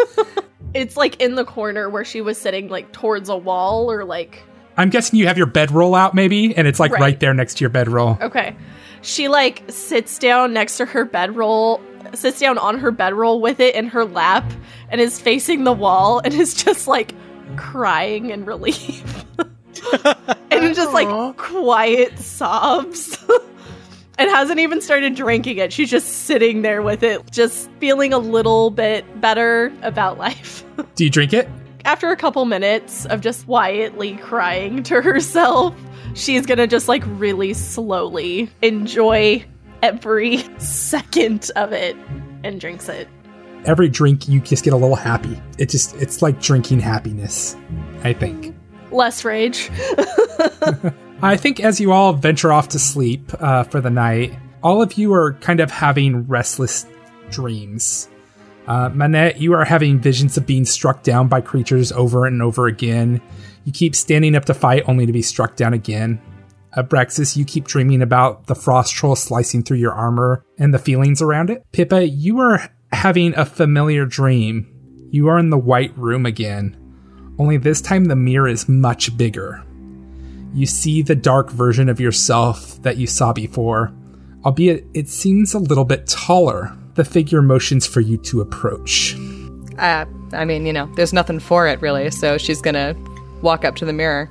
It's like in the corner where she was sitting, like towards a wall or like.
I'm guessing you have your bedroll out, maybe, and it's like right,
Right.
there next to your bedroll.
Okay. She like sits down next to her bedroll, sits down on her bedroll with it in her lap, and is facing the wall and is just like crying in relief. *laughs* and just like quiet sobs. *laughs* and hasn't even started drinking it. She's just sitting there with it, just feeling a little bit better about life. *laughs*
Do you drink it?
After a couple minutes of just quietly crying to herself, she's gonna just like really slowly enjoy every *laughs* second of it and drinks it.
Every drink, you just get a little happy. It just, it's like drinking happiness, I think.
Less rage. *laughs*
I think as you all venture off to sleep uh, for the night, all of you are kind of having restless dreams. Uh, Manette, you are having visions of being struck down by creatures over and over again. You keep standing up to fight only to be struck down again. Abraxas, you keep dreaming about the frost troll slicing through your armor and the feelings around it. Pippa, you are having a familiar dream. You are in the white room again, only this time the mirror is much bigger. You see the dark version of yourself that you saw before, albeit it seems a little bit taller. The figure motions for you to approach.
Uh, I mean, you know, there's nothing for it really, so she's gonna walk up to the mirror.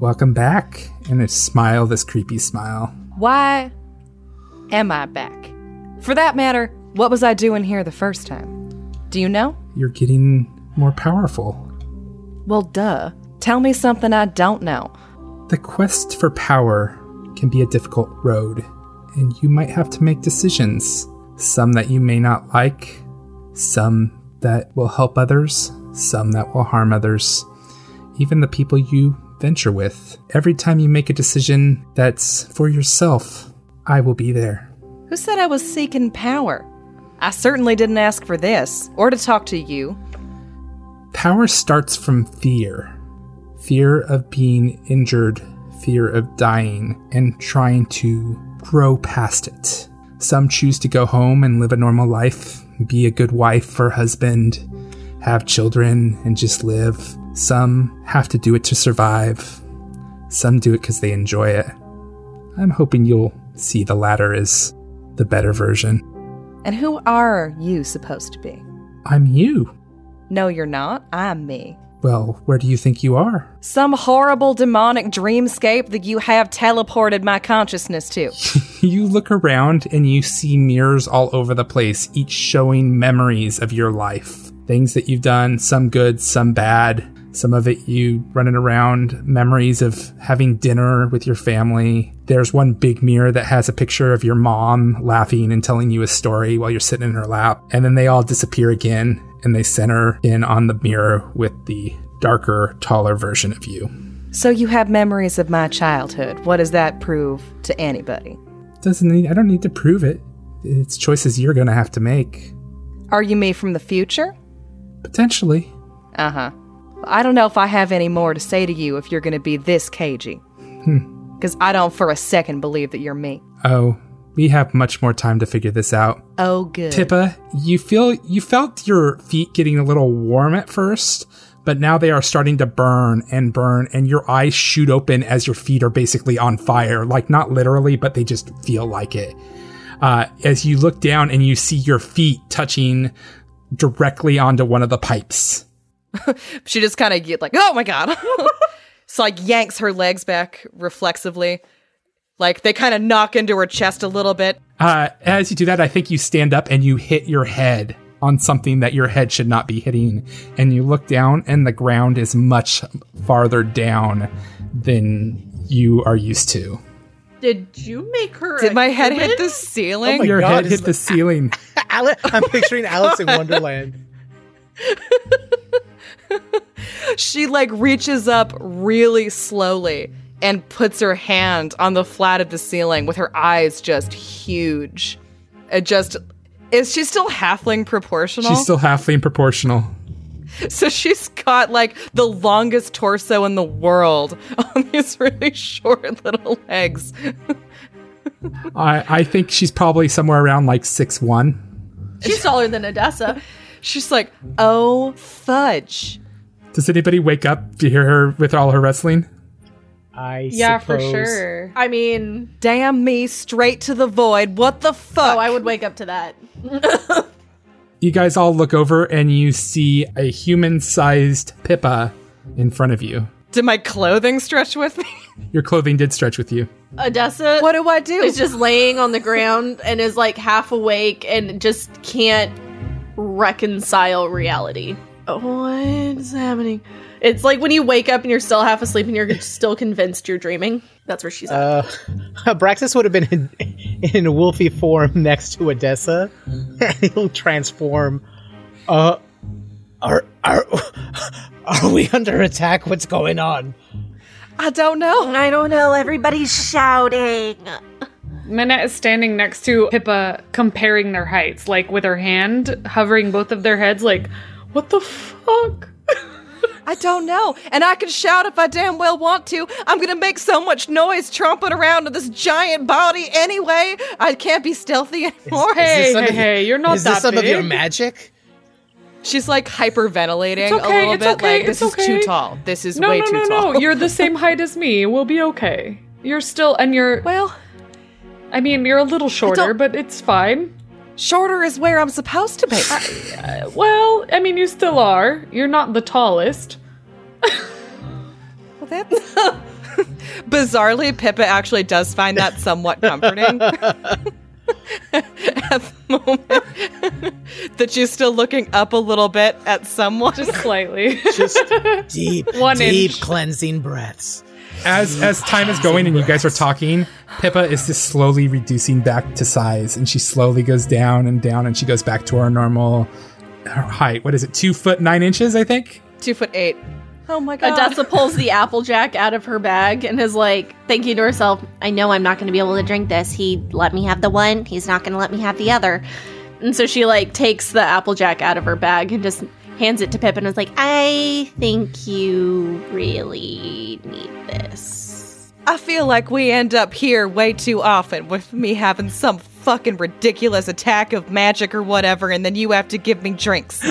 Welcome back. And a smile, this creepy smile.
Why am I back? For that matter, what was I doing here the first time? Do you know?
You're getting more powerful.
Well, duh. Tell me something I don't know.
The quest for power can be a difficult road, and you might have to make decisions. Some that you may not like, some that will help others, some that will harm others, even the people you venture with. Every time you make a decision that's for yourself, I will be there.
Who said I was seeking power? I certainly didn't ask for this, or to talk to you.
Power starts from fear fear of being injured, fear of dying, and trying to grow past it. Some choose to go home and live a normal life, be a good wife or husband, have children, and just live. Some have to do it to survive. Some do it because they enjoy it. I'm hoping you'll see the latter as the better version.
And who are you supposed to be?
I'm you.
No, you're not. I'm me.
Well, where do you think you are?
Some horrible demonic dreamscape that you have teleported my consciousness to. *laughs*
You look around and you see mirrors all over the place, each showing memories of your life. Things that you've done, some good, some bad. Some of it you running around, memories of having dinner with your family. There's one big mirror that has a picture of your mom laughing and telling you a story while you're sitting in her lap. And then they all disappear again and they center in on the mirror with the darker, taller version of you.
So you have memories of my childhood. What does that prove to anybody?
Doesn't need, I don't need to prove it. It's choices you're going to have to make.
Are you me from the future?
Potentially.
Uh huh. I don't know if I have any more to say to you if you're going to be this cagey. Because I don't for a second believe that you're me.
Oh, we have much more time to figure this out.
Oh, good.
Pippa, you feel you felt your feet getting a little warm at first, but now they are starting to burn and burn, and your eyes shoot open as your feet are basically on fire. Like not literally, but they just feel like it. Uh, as you look down and you see your feet touching directly onto one of the pipes. *laughs*
She just kind of get like, oh my god. *laughs* so like yanks her legs back reflexively. Like they kind of knock into her chest a little bit.
Uh, as you do that, I think you stand up and you hit your head on something that your head should not be hitting. And you look down, and the ground is much farther down than you are used to.
Did you make her?
Did
a
my head hit the ceiling?
my
your
God,
head
is
hit the ceiling. *laughs*
Ale- I'm picturing Alice in Wonderland.
She like reaches up really slowly and puts her hand on the flat of the ceiling with her eyes just huge. It just is she still halfling proportional?
She's still halfling proportional.
so she's got like the longest torso in the world *laughs* on these really short little legs.
I, I think she's probably somewhere around like six one.
She's taller than Odessa.
She's like, "Oh fudge."
Does anybody wake up to hear her with all her wrestling?
I
Yeah, for sure.
I mean,
Damn me straight to the void. What the fuck?
oh, I would wake up to that. *laughs*
You guys all look over and you see a human sized Pippa in front of you.
Did my clothing stretch with me? *laughs*
Your clothing did stretch with you.
Odessa
what do I do?
is just laying on the ground and is like half awake and just can't reconcile reality. What's happening? It's like when you wake up and you're still half asleep and you're *laughs* still convinced you're dreaming. That's where she's at.
Uh, *laughs* Braxis would have been in, *laughs* in wolfy form next to Odessa. He'll transform. Uh, are are are we under attack? What's going on?
I don't know.
I don't know. Everybody's shouting.
Manette is standing next to Pippa, comparing their heights, like with her hand hovering both of their heads, like, what the fuck?
I don't know. And I can shout if I damn well want to. I'm gonna make so much noise tromping around with this giant body anyway. I can't be stealthy anymore.
Hey,
some
hey,
of-
hey, you're not
Is
that
this some
big.
of your magic?
She's like hyperventilating
It's okay,
a little
it's
bit.
okay,
like this
it's
is too tall. This is
no,
way
no,
too
no,
tall.
no. You're the same *laughs* height as me. We'll be okay. You're still, and you're,
well,
I mean, you're a little shorter, but it's fine.
shorter is where I'm supposed to be.
Uh, well, I mean, you still are. You're not the tallest.
Well, that's *laughs* bizarrely, Pippa actually does find that somewhat *laughs* comforting. *laughs* At the moment that she's still looking up a little bit at someone.
Just slightly.
Just deep,
One
deep
inch.
cleansing breaths.
As as time is going and you guys are talking, Pippa is just slowly reducing back to size, and she slowly goes down and down, and she goes back to her normal her height. What is it? Two foot nine inches, I think.
Two foot eight. Oh my god.
Odessa *laughs* pulls the Applejack out of her bag and is like thinking to herself,
I know I'm not going to be able to drink this. He let me have the one. He's not going to let me have the other.
and so she like takes the Applejack out of her bag and just hands it to Pip and is like,
I think you really need this.
I feel like we end up here way too often with me having some fucking ridiculous attack of magic or whatever, and then you have to give me drinks.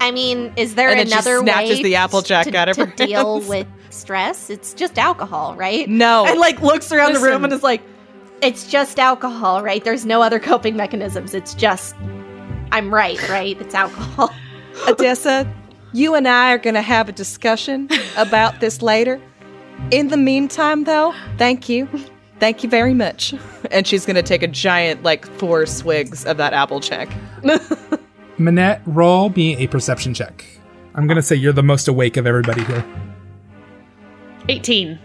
I mean, is there
And then she
another
snatches
way
the Applejack
to,
out of
to
her *laughs*
deal
hands.
with stress? It's just alcohol, right?
No. *laughs*
and like looks around the room and is like,
It's just alcohol, right? There's no other coping mechanisms. It's just I'm right, right? It's alcohol.
Odessa, you and I are going to have a discussion about this later. In the meantime, though, thank you. Thank you very much. And she's going to take a giant, like, four swigs of that Applejack.
Manette, roll me a perception check. I'm gonna say you're the most awake of everybody here.
18.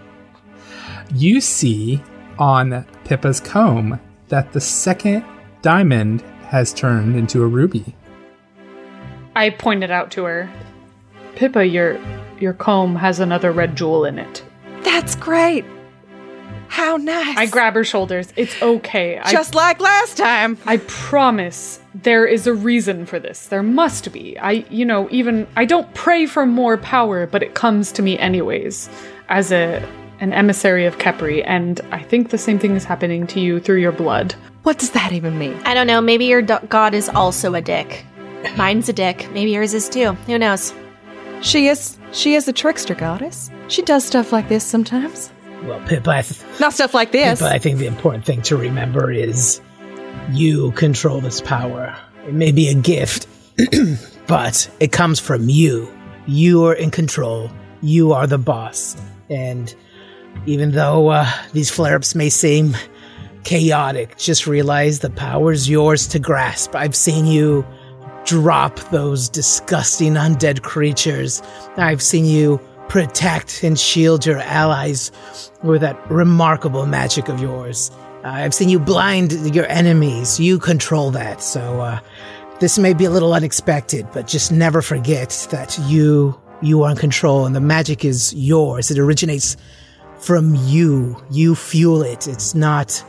You see on Pippa's comb that the second diamond has turned into a ruby.
I pointed out to her, Pippa, your your comb has another red jewel in it.
That's great.
How nice.
I grab her shoulders. It's okay. I,
Just like last time.
I promise there is a reason for this. There must be. I, you know, even I don't pray for more power, but it comes to me anyways as a an emissary of Kepri, and I think the same thing is happening to you through your blood.
What does that even mean?
I don't know. Maybe your do- god is also a dick. Mine's a dick. Maybe yours is too. Who knows?
She is she is a trickster goddess. She does stuff like this sometimes.
Well, Pippa, I, th-
Not stuff like this.
Pippa, I think the important thing to remember is you control this power. It may be a gift, *clears throat* but it comes from you. You are in control. You are the boss. And even though uh, these flare ups may seem chaotic, just realize the power's yours to grasp. I've seen you drop those disgusting undead creatures. I've seen you protect and shield your allies with that remarkable magic of yours. Uh, I've seen you blind your enemies. You control that. So uh, this may be a little unexpected, but just never forget that you you are in control and the magic is yours. It originates from you. You fuel it. It's not.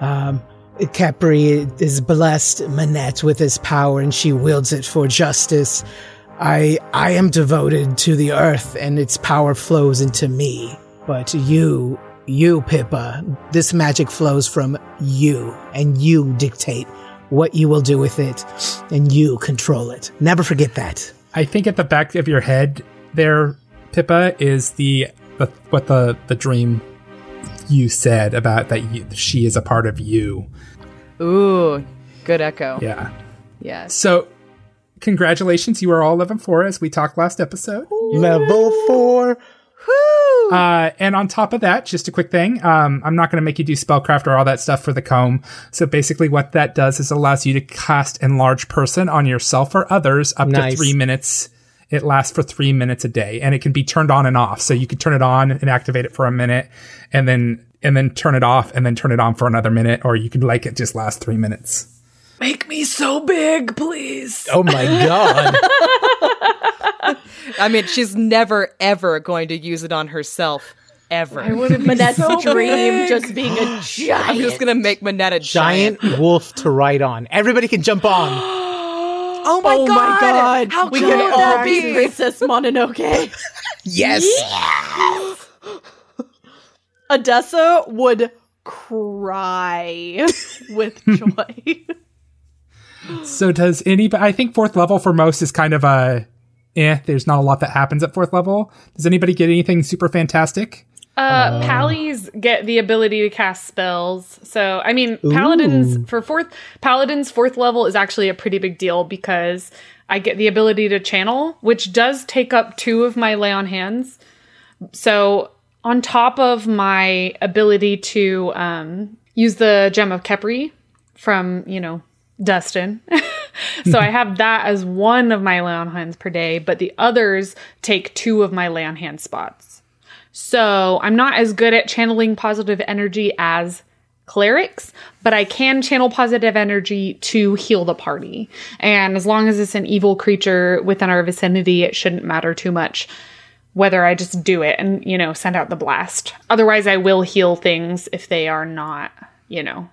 Um, Kepri is blessed Manette with his power and she wields it for justice. I I am devoted to the earth and its power flows into me. But you, you Pippa, this magic flows from you and you dictate what you will do with it and you control it. Never forget that.
I think at the back of your head there, Pippa, is the, the what the the dream you said about that you, she is a part of you.
Ooh, good echo.
Yeah.
Yeah.
So, congratulations, you are all level four as we talked last episode.
Level four.
Uh, and on top of that, just a quick thing. Um, I'm not going to make you do spellcraft or all that stuff for the comb. So basically, what that does is allows you to cast enlarge person on yourself or others up
Nice.
to three minutes. It lasts for three minutes a day, and it can be turned on and off. So you could turn it on and activate it for a minute, and then and then turn it off, and then turn it on for another minute, or you could like it just last three minutes.
Make me so big, please.
Oh my god. *laughs*
I mean, she's never ever going to use it on herself. Ever.
I would have Manette's dream just being a *gasps* giant.
I'm just gonna make Manette a giant.
Giant wolf to ride on. Everybody can jump on. *gasps* *gasps*
oh my
oh
god!
my god.
How
we
cool
can all be
be?
Princess Mononoke. *laughs*
Yes. *gasps*
Odessa would cry *laughs* with joy. *laughs*
So does anybody? I think fourth level for most is kind of a, eh. There's not a lot that happens at fourth level. Does anybody get anything super fantastic?
Uh, Pallies get the ability to cast spells. So, I mean, paladins for fourth paladins fourth level is actually a pretty big deal because I get the ability to channel, which does take up two of my lay on hands. So, on top of my ability to um, use the gem of Kepri from, you know, Dustin. *laughs* so I have that as one of my lay on hands per day, but the others take two of my lay on hand spots. So I'm not as good at channeling positive energy as clerics, but I can channel positive energy to heal the party. And as long as it's an evil creature within our vicinity, it shouldn't matter too much whether I just do it and, you know, send out the blast. Otherwise, I will heal things if they are not, you know,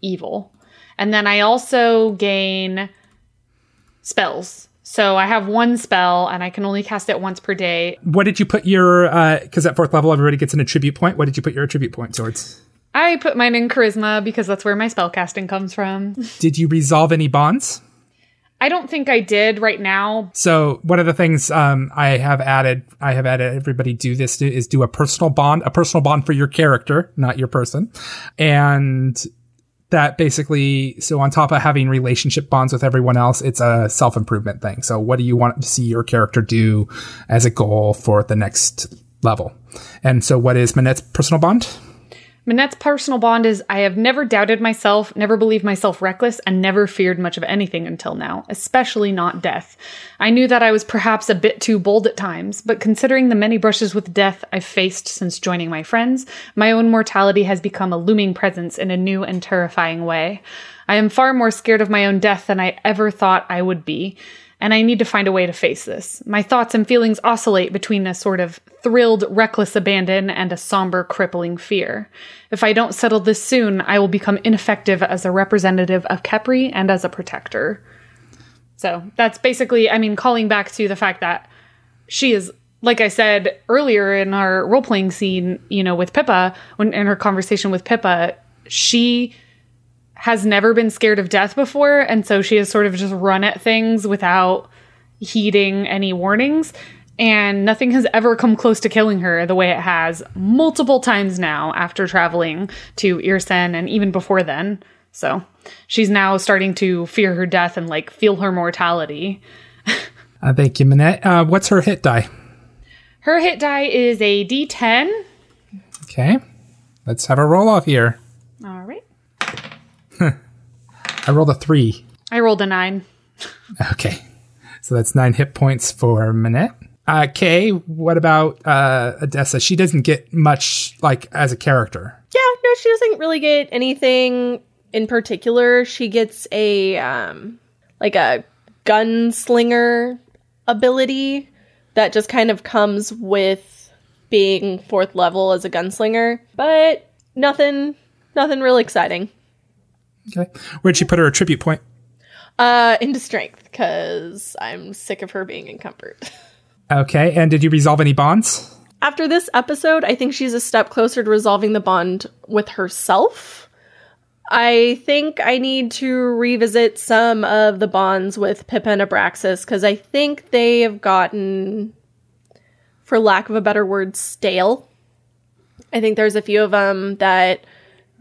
evil. And then I also gain spells. So I have one spell and I can only cast it once per day.
What did you put your? Because at fourth level, everybody gets an attribute point. What did you put your attribute point towards?
I put mine in charisma because that's where my spell casting comes from. *laughs*
Did you resolve any bonds?
I don't think I did right now.
So one of the things um, I have added, I have added everybody do this to, is do a personal bond, a personal bond for your character, not your person, and that basically. So on top of having relationship bonds with everyone else, it's a self improvement thing. So what do you want to see your character do as a goal for the next level? And so what is Manette's personal bond?
Manette's personal bond is I have never doubted myself, never believed myself reckless, and never feared much of anything until now, especially not death. I knew that I was perhaps a bit too bold at times, but considering the many brushes with death I've faced since joining my friends, my own mortality has become a looming presence in a new and terrifying way. I am far more scared of my own death than I ever thought I would be. And I need to find a way to face this. My thoughts and feelings oscillate between a sort of thrilled, reckless abandon and a somber, crippling fear. If I don't settle this soon, I will become ineffective as a representative of Kepri and as a protector. So that's basically, I mean, calling back to the fact that she is, like I said earlier in our role playing scene, you know, with Pippa, when in her conversation with Pippa, she has never been scared of death before, and so she has sort of just run at things without heeding any warnings. And nothing has ever come close to killing her the way it has multiple times now after traveling to Irrisen and even before then. So she's now starting to fear her death and like feel her mortality.
Uh, thank you, Manette. Uh, what's her hit die?
Her hit die is a d10.
Okay. Let's have a roll off here.
All right.
I rolled a three.
I rolled a nine.
Okay. So that's nine hit points for Manette. Uh, Kay, what about uh, Odessa? She doesn't get much, like, as a character.
Yeah, no, she doesn't really get anything in particular. She gets a um like a gunslinger ability that just kind of comes with being fourth level as a gunslinger, but nothing nothing real exciting.
Okay. Where'd she put her attribute point?
Uh into strength cuz I'm sick of her being in comfort. *laughs*
Okay. And did you resolve any bonds?
After this episode, I think she's a step closer to resolving the bond with herself. I think I need to revisit some of the bonds with Pippa and Abraxas because I think they have gotten, for lack of a better word, stale. I think there's a few of them that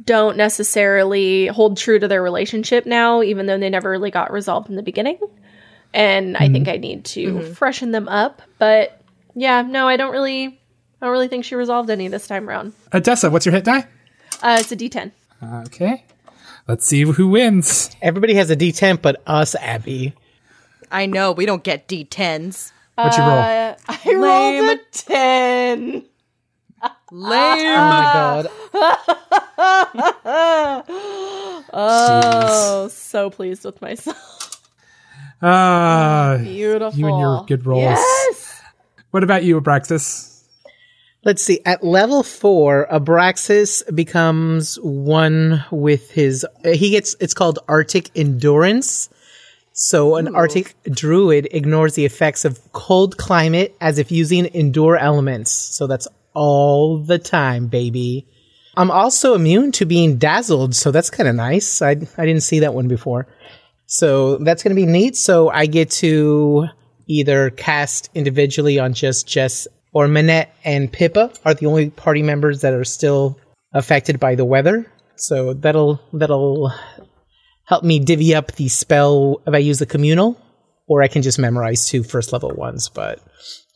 don't necessarily hold true to their relationship now, even though they never really got resolved in the beginning. And I think I need to freshen them up. But yeah, no, I don't really, I don't really think she resolved any this time around.
Odessa, what's your hit die?
Uh, it's a D10.
Okay. Let's see who wins.
Everybody has a D10, but us, Abby.
I know we don't get D10s.
What'd you roll?
Uh, I rolled a 10.
Lame.
Oh my god. *laughs*
Oh, so pleased with myself.
Ah,
Beautiful.
you and your good rolls.
Yes.
What about you, Abraxas?
Let's see. At level four, Abraxas becomes one with his. uh, He gets. It's called Arctic Endurance. So an Arctic druid ignores the effects of cold climate as if using endure elements. So that's all the time, baby. I'm also immune to being dazzled, so that's kind of nice. I I didn't see that one before. So that's going to be neat. So I get to either cast individually on just Jess or Manette and Pippa are the only party members that are still affected by the weather. So that'll that'll help me divvy up the spell if I use the communal, or I can just memorize two first level ones, but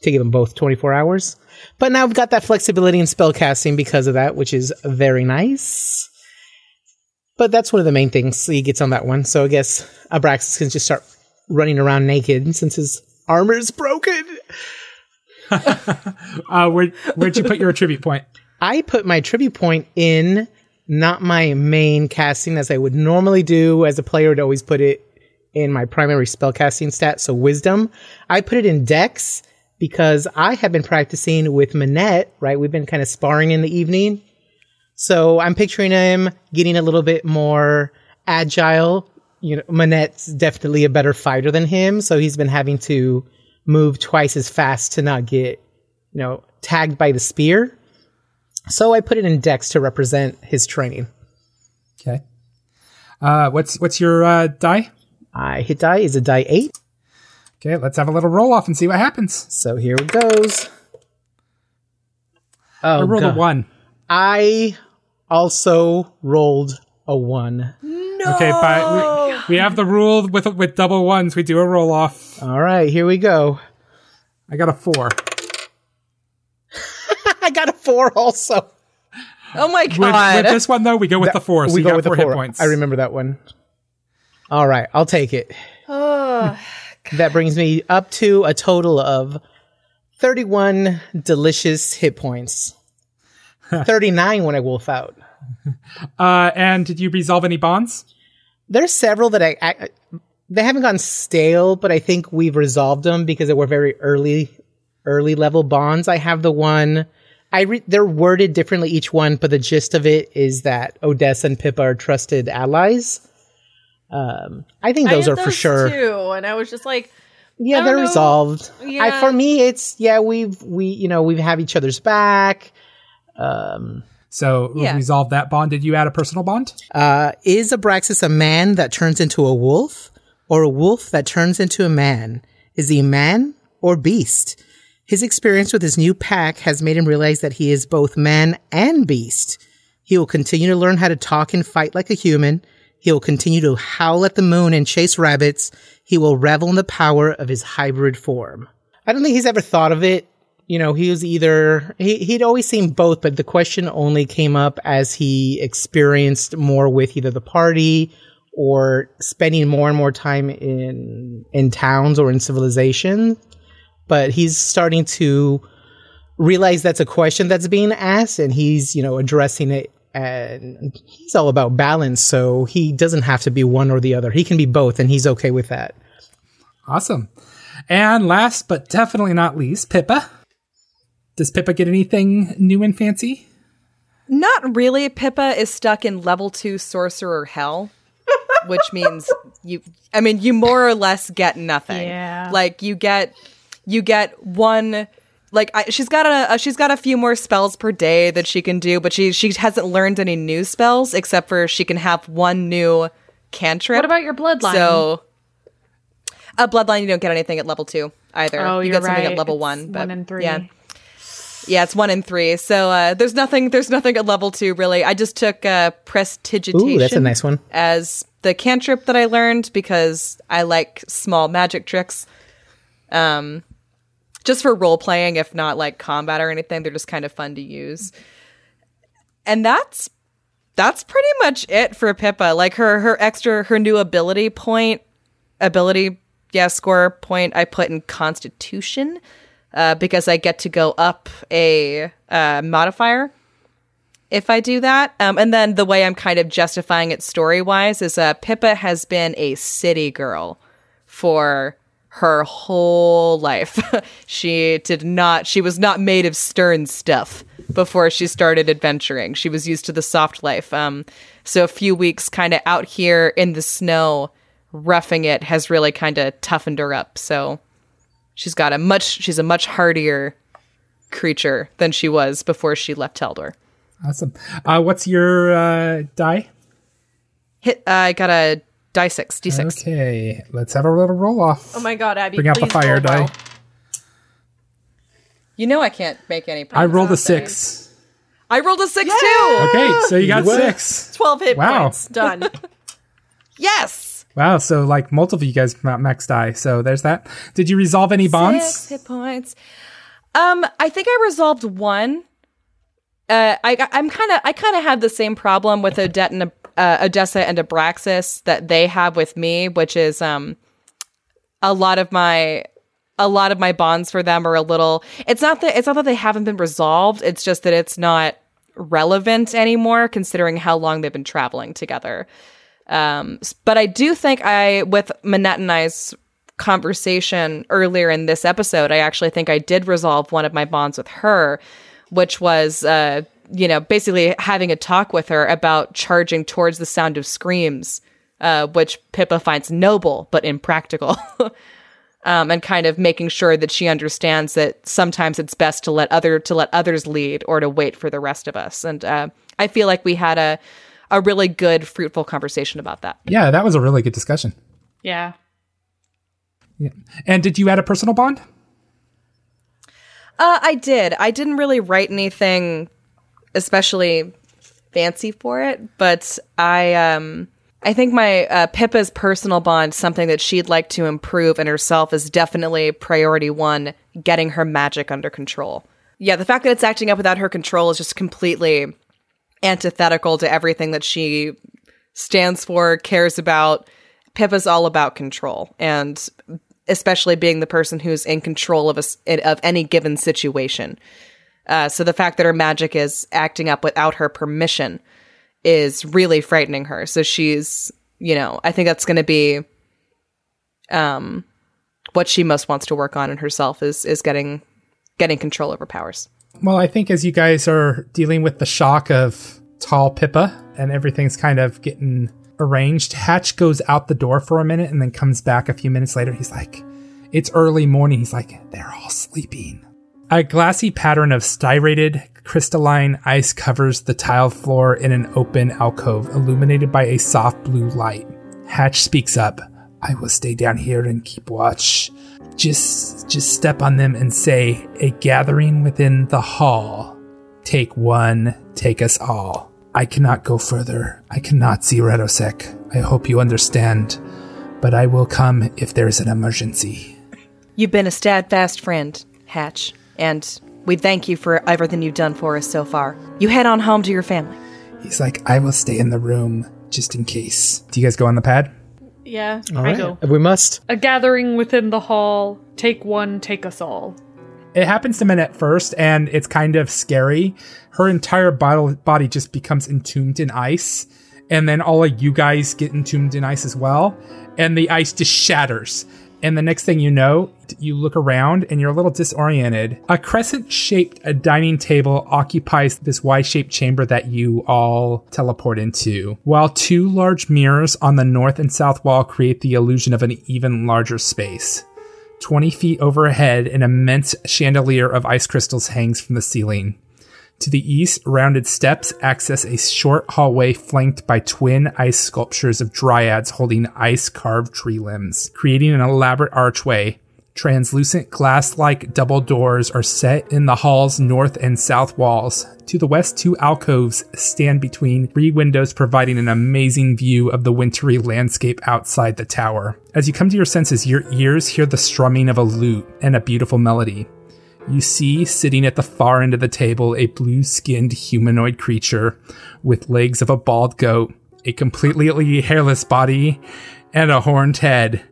to give them both 24 hours. But now I've got that flexibility in spellcasting because of that, which is very nice. But that's one of the main things he gets on that one. So I guess Abraxas can just start running around naked since his armor is broken. *laughs*
Uh, where, where'd you put your attribute point?
I put my tribute point in not my main casting as I would normally do as a player would always put it in my primary spellcasting stat, so wisdom. I put it in dex because I have been practicing with Manette, right? We've been kind of sparring in the evening. So I'm picturing him getting a little bit more agile. You know, Manette's definitely a better fighter than him, so he's been having to move twice as fast to not get, you know, tagged by the spear. So I put it in dex to represent his training.
Okay. Uh, what's what's your uh, die?
I hit die is a die eight.
Okay, let's have a little roll off and see what happens.
So here it goes. Oh, I
rolled a
God.
one.
I also rolled a one. No.
Okay, but we, we have the rule with with double ones. We do a roll off.
All right, here we go.
I got a four. *laughs*
I got a four also.
Oh my god.
with this one though, we go with the four. So
we
you
go
got
with
four
the
hit
four.
points.
I remember that one. All right, I'll take it.
Oh,
That brings me up to a total of 31 delicious hit points. *laughs* 39 when I wolf out. *laughs*
Uh, and did you resolve any bonds?
There's several that I, I they haven't gone stale, but I think we've resolved them because they were very early, early level bonds. I have the one. I re- they're worded differently each one, but the gist of it is that Odessa and Pippa are trusted allies. Um, I think those
I
are
had
for sure.
Too, and I was just like,
Yeah,
I
they're
know.
resolved. I,
Yeah.
for me, it's yeah, we've we you know we have each other's back. Um,
So we'll
Yeah.
resolve that bond. Did you add a personal bond?
uh, is Abraxas a man that turns into a wolf, or a wolf that turns into a man? Is he a man or beast? His experience with his new pack has made him realize that he is both man and beast. He will continue to learn how to talk and fight like a human. He will continue to howl at the moon and chase rabbits. He will revel in the power of his hybrid form. I don't think he's ever thought of it. You know, he was either, he, he'd always seen both, but the question only came up as he experienced more with either the party or spending more and more time in, in towns or in civilization. But he's starting to realize that's a question that's being asked and he's, you know, addressing it and he's all about balance. So he doesn't have to be one or the other. He can be both and he's okay with that.
Awesome. And last but definitely not least, Pippa. Does Pippa get anything new and fancy?
Not really. Pippa is stuck in level two sorcerer hell, which means you. I mean, you more or less get nothing.
Yeah.
Like you get, you get one. Like I, she's got a, a she's got a few more spells per day that she can do, but she she hasn't learned any new spells except for she can have one new cantrip.
What about your bloodline?
So, a bloodline you don't get anything at level two either.
oh,
you
you're
get something
right.
at level
It's
one, but
one and three.
yeah. Yeah, it's one in three. So uh, there's nothing. There's nothing at level two really. I just took uh, prestidigitation.
Ooh, that's a nice one.
As the cantrip that I learned because I like small magic tricks. Um, just for role playing, if not like combat or anything, they're just kind of fun to use. And that's that's pretty much it for Pippa. Like her her extra her new ability point ability yeah score point I put in Constitution uh, because I get to go up a uh, modifier if I do that. Um, and then the way I'm kind of justifying it story wise is uh, Pippa has been a city girl for her whole life. *laughs* she did not, she was not made of stern stuff before she started adventuring. She was used to the soft life. Um, so a few weeks kind of out here in the snow, roughing it has really kind of toughened her up. So she's got a much, she's a much hardier creature than she was before she left Teldor.
Awesome. Uh, what's your uh, die?
Hit, uh, I got a die six, d6.
Okay, let's have a little roll off.
oh my god, Abby,
Bring out the fire
roll
die.
well.
You know I can't make any.
I rolled a
these days.
six.
I rolled a six too.
Okay, so you got
What?
six.
12 hit
Wow.
points. Done. *laughs*
Yes.
Wow, so like multiple of you guys max die. So there's that. Did you resolve any bonds?
Six hit points. Um, I think I resolved one. Uh, I I'm kind of I kind of had the same problem with Odette and uh, Odessa and Abraxas that they have with me, which is um, a lot of my a lot of my bonds for them are a little. It's not that it's not that they haven't been resolved. It's just that it's not relevant anymore, considering how long they've been traveling together. Um, but I do think I, with Manette and I's conversation earlier in this episode, I actually think I did resolve one of my bonds with her, which was, uh, you know, basically having a talk with her about charging towards the sound of screams, uh, which Pippa finds noble but impractical. *laughs* um, and kind of making sure that she understands that sometimes it's best to let other to let others lead or to wait for the rest of us. And uh, I feel like we had a a really good, fruitful conversation about that.
Yeah, that was a really good discussion.
Yeah.
And did you add a personal bond?
Uh, I did. I didn't really write anything especially fancy for it, but I um I think my uh, Pippa's personal bond, something that she'd like to improve in herself, is definitely priority one: getting her magic under control. Yeah, the fact that it's acting up without her control is just completely antithetical to everything that she stands for, cares about. Pippa's all about control, and especially being the person who's in control of a of any given situation. Uh, so the fact that her magic is acting up without her permission is really frightening her. So she's, you know, I think that's going to be um, what she most wants to work on in herself is is getting getting control over powers.
Well, I think as you guys are dealing with the shock of tall Pippa and everything's kind of getting arranged, Hatch goes out the door for a minute and then comes back a few minutes later. He's like, It's early morning. He's like, They're all sleeping. A glassy pattern of striated crystalline ice covers the tiled floor in an open alcove illuminated by a soft blue light. Hatch speaks up. I will stay down here and keep watch. Just just step on them and say a gathering within the hall. Take one, take us all. I cannot go further. I cannot see Radosek. I hope you understand. But I will come if there's an emergency.
You've been a steadfast friend, Hatch, and we thank you for everything you've done for us so far. You head on home to your family.
He's like, I will stay in the room just in case. Do you guys go on the pad?
Yeah,
All
I
right.
go.
Uh, we must.
A gathering within the hall. Take one, take us all.
It happens to Manette first, and it's kind of scary. Her entire body, body just becomes entombed in ice, and then all of you guys get entombed in ice as well, and the ice just shatters. And the next thing you know, you look around and you're a little disoriented. A crescent shaped uh, dining table occupies this Y shaped chamber that you all teleport into, while two large mirrors on the north and south wall create the illusion of an even larger space. 20 feet overhead, an immense chandelier of ice crystals hangs from the ceiling. To the east, rounded steps access a short hallway flanked by twin ice sculptures of dryads holding ice carved tree limbs, creating an elaborate archway. Translucent glass like double doors are set in the hall's north and south walls. To the west, two alcoves stand between three windows, providing an amazing view of the wintry landscape outside the tower. As you come to your senses, your ears hear the strumming of a lute and a beautiful melody. You see, sitting at the far end of the table, a blue skinned humanoid creature with legs of a bald goat, a completely hairless body, and a horned head.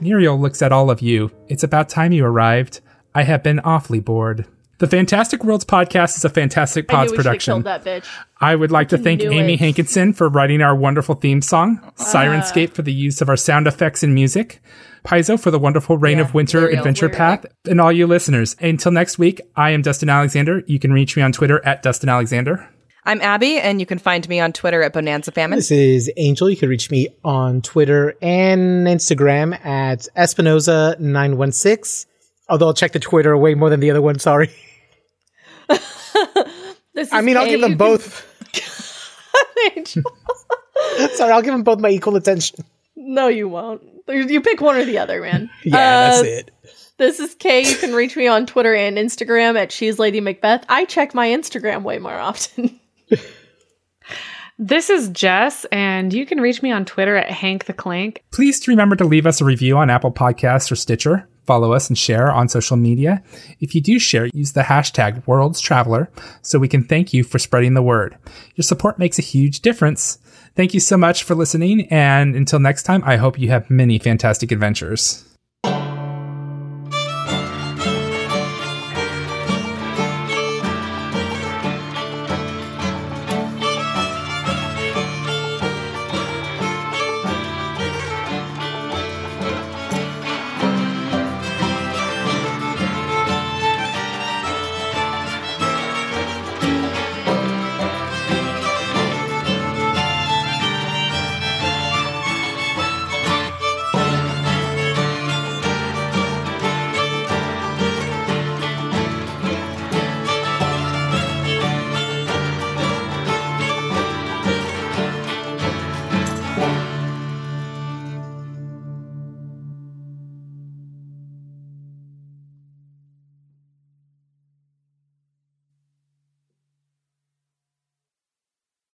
Muriel looks at all of you. It's about time you arrived. I have been awfully bored. The Fantastic Worlds podcast is a Fantastic
I knew
Pods
we should have
production.
killed that bitch.
I would like to thank Amy
it.
Hankinson for writing our wonderful theme song,
Ah.
Syrinscape for the use of our sound effects and music, Paizo for the wonderful Reign
Yeah,
of Winter
Muriel,
adventure
Muriel.
path, and all you listeners. Until next week, I am Dustin Alexander. You can reach me on Twitter at Dustin Alexander.
I'm Abby, and you can find me on Twitter at Bonanza Famine.
This is Angel. You can reach me on Twitter and Instagram at Espinoza916. Although I'll check the Twitter way more than the other one, sorry. *laughs* *laughs*
This
I mean, I'll give them
can-
both.
Angel. *laughs* *laughs*
sorry, I'll give them both my equal attention.
no, you won't. You you pick one or the other, man.
Yeah,
Uh,
that's it.
This is Kay. You can reach me on Twitter and Instagram at She's Lady Macbeth. I check my Instagram way more often.
This is Jess, and you can reach me on Twitter at Hank the Clank.
Please remember to leave us a review on Apple Podcasts or Stitcher. Follow us and share on social media. If you do share, use the hashtag Worlds Traveler so we can thank you for spreading the word. Your support makes a huge difference. Thank you so much for listening, and until next time, I hope you have many fantastic adventures.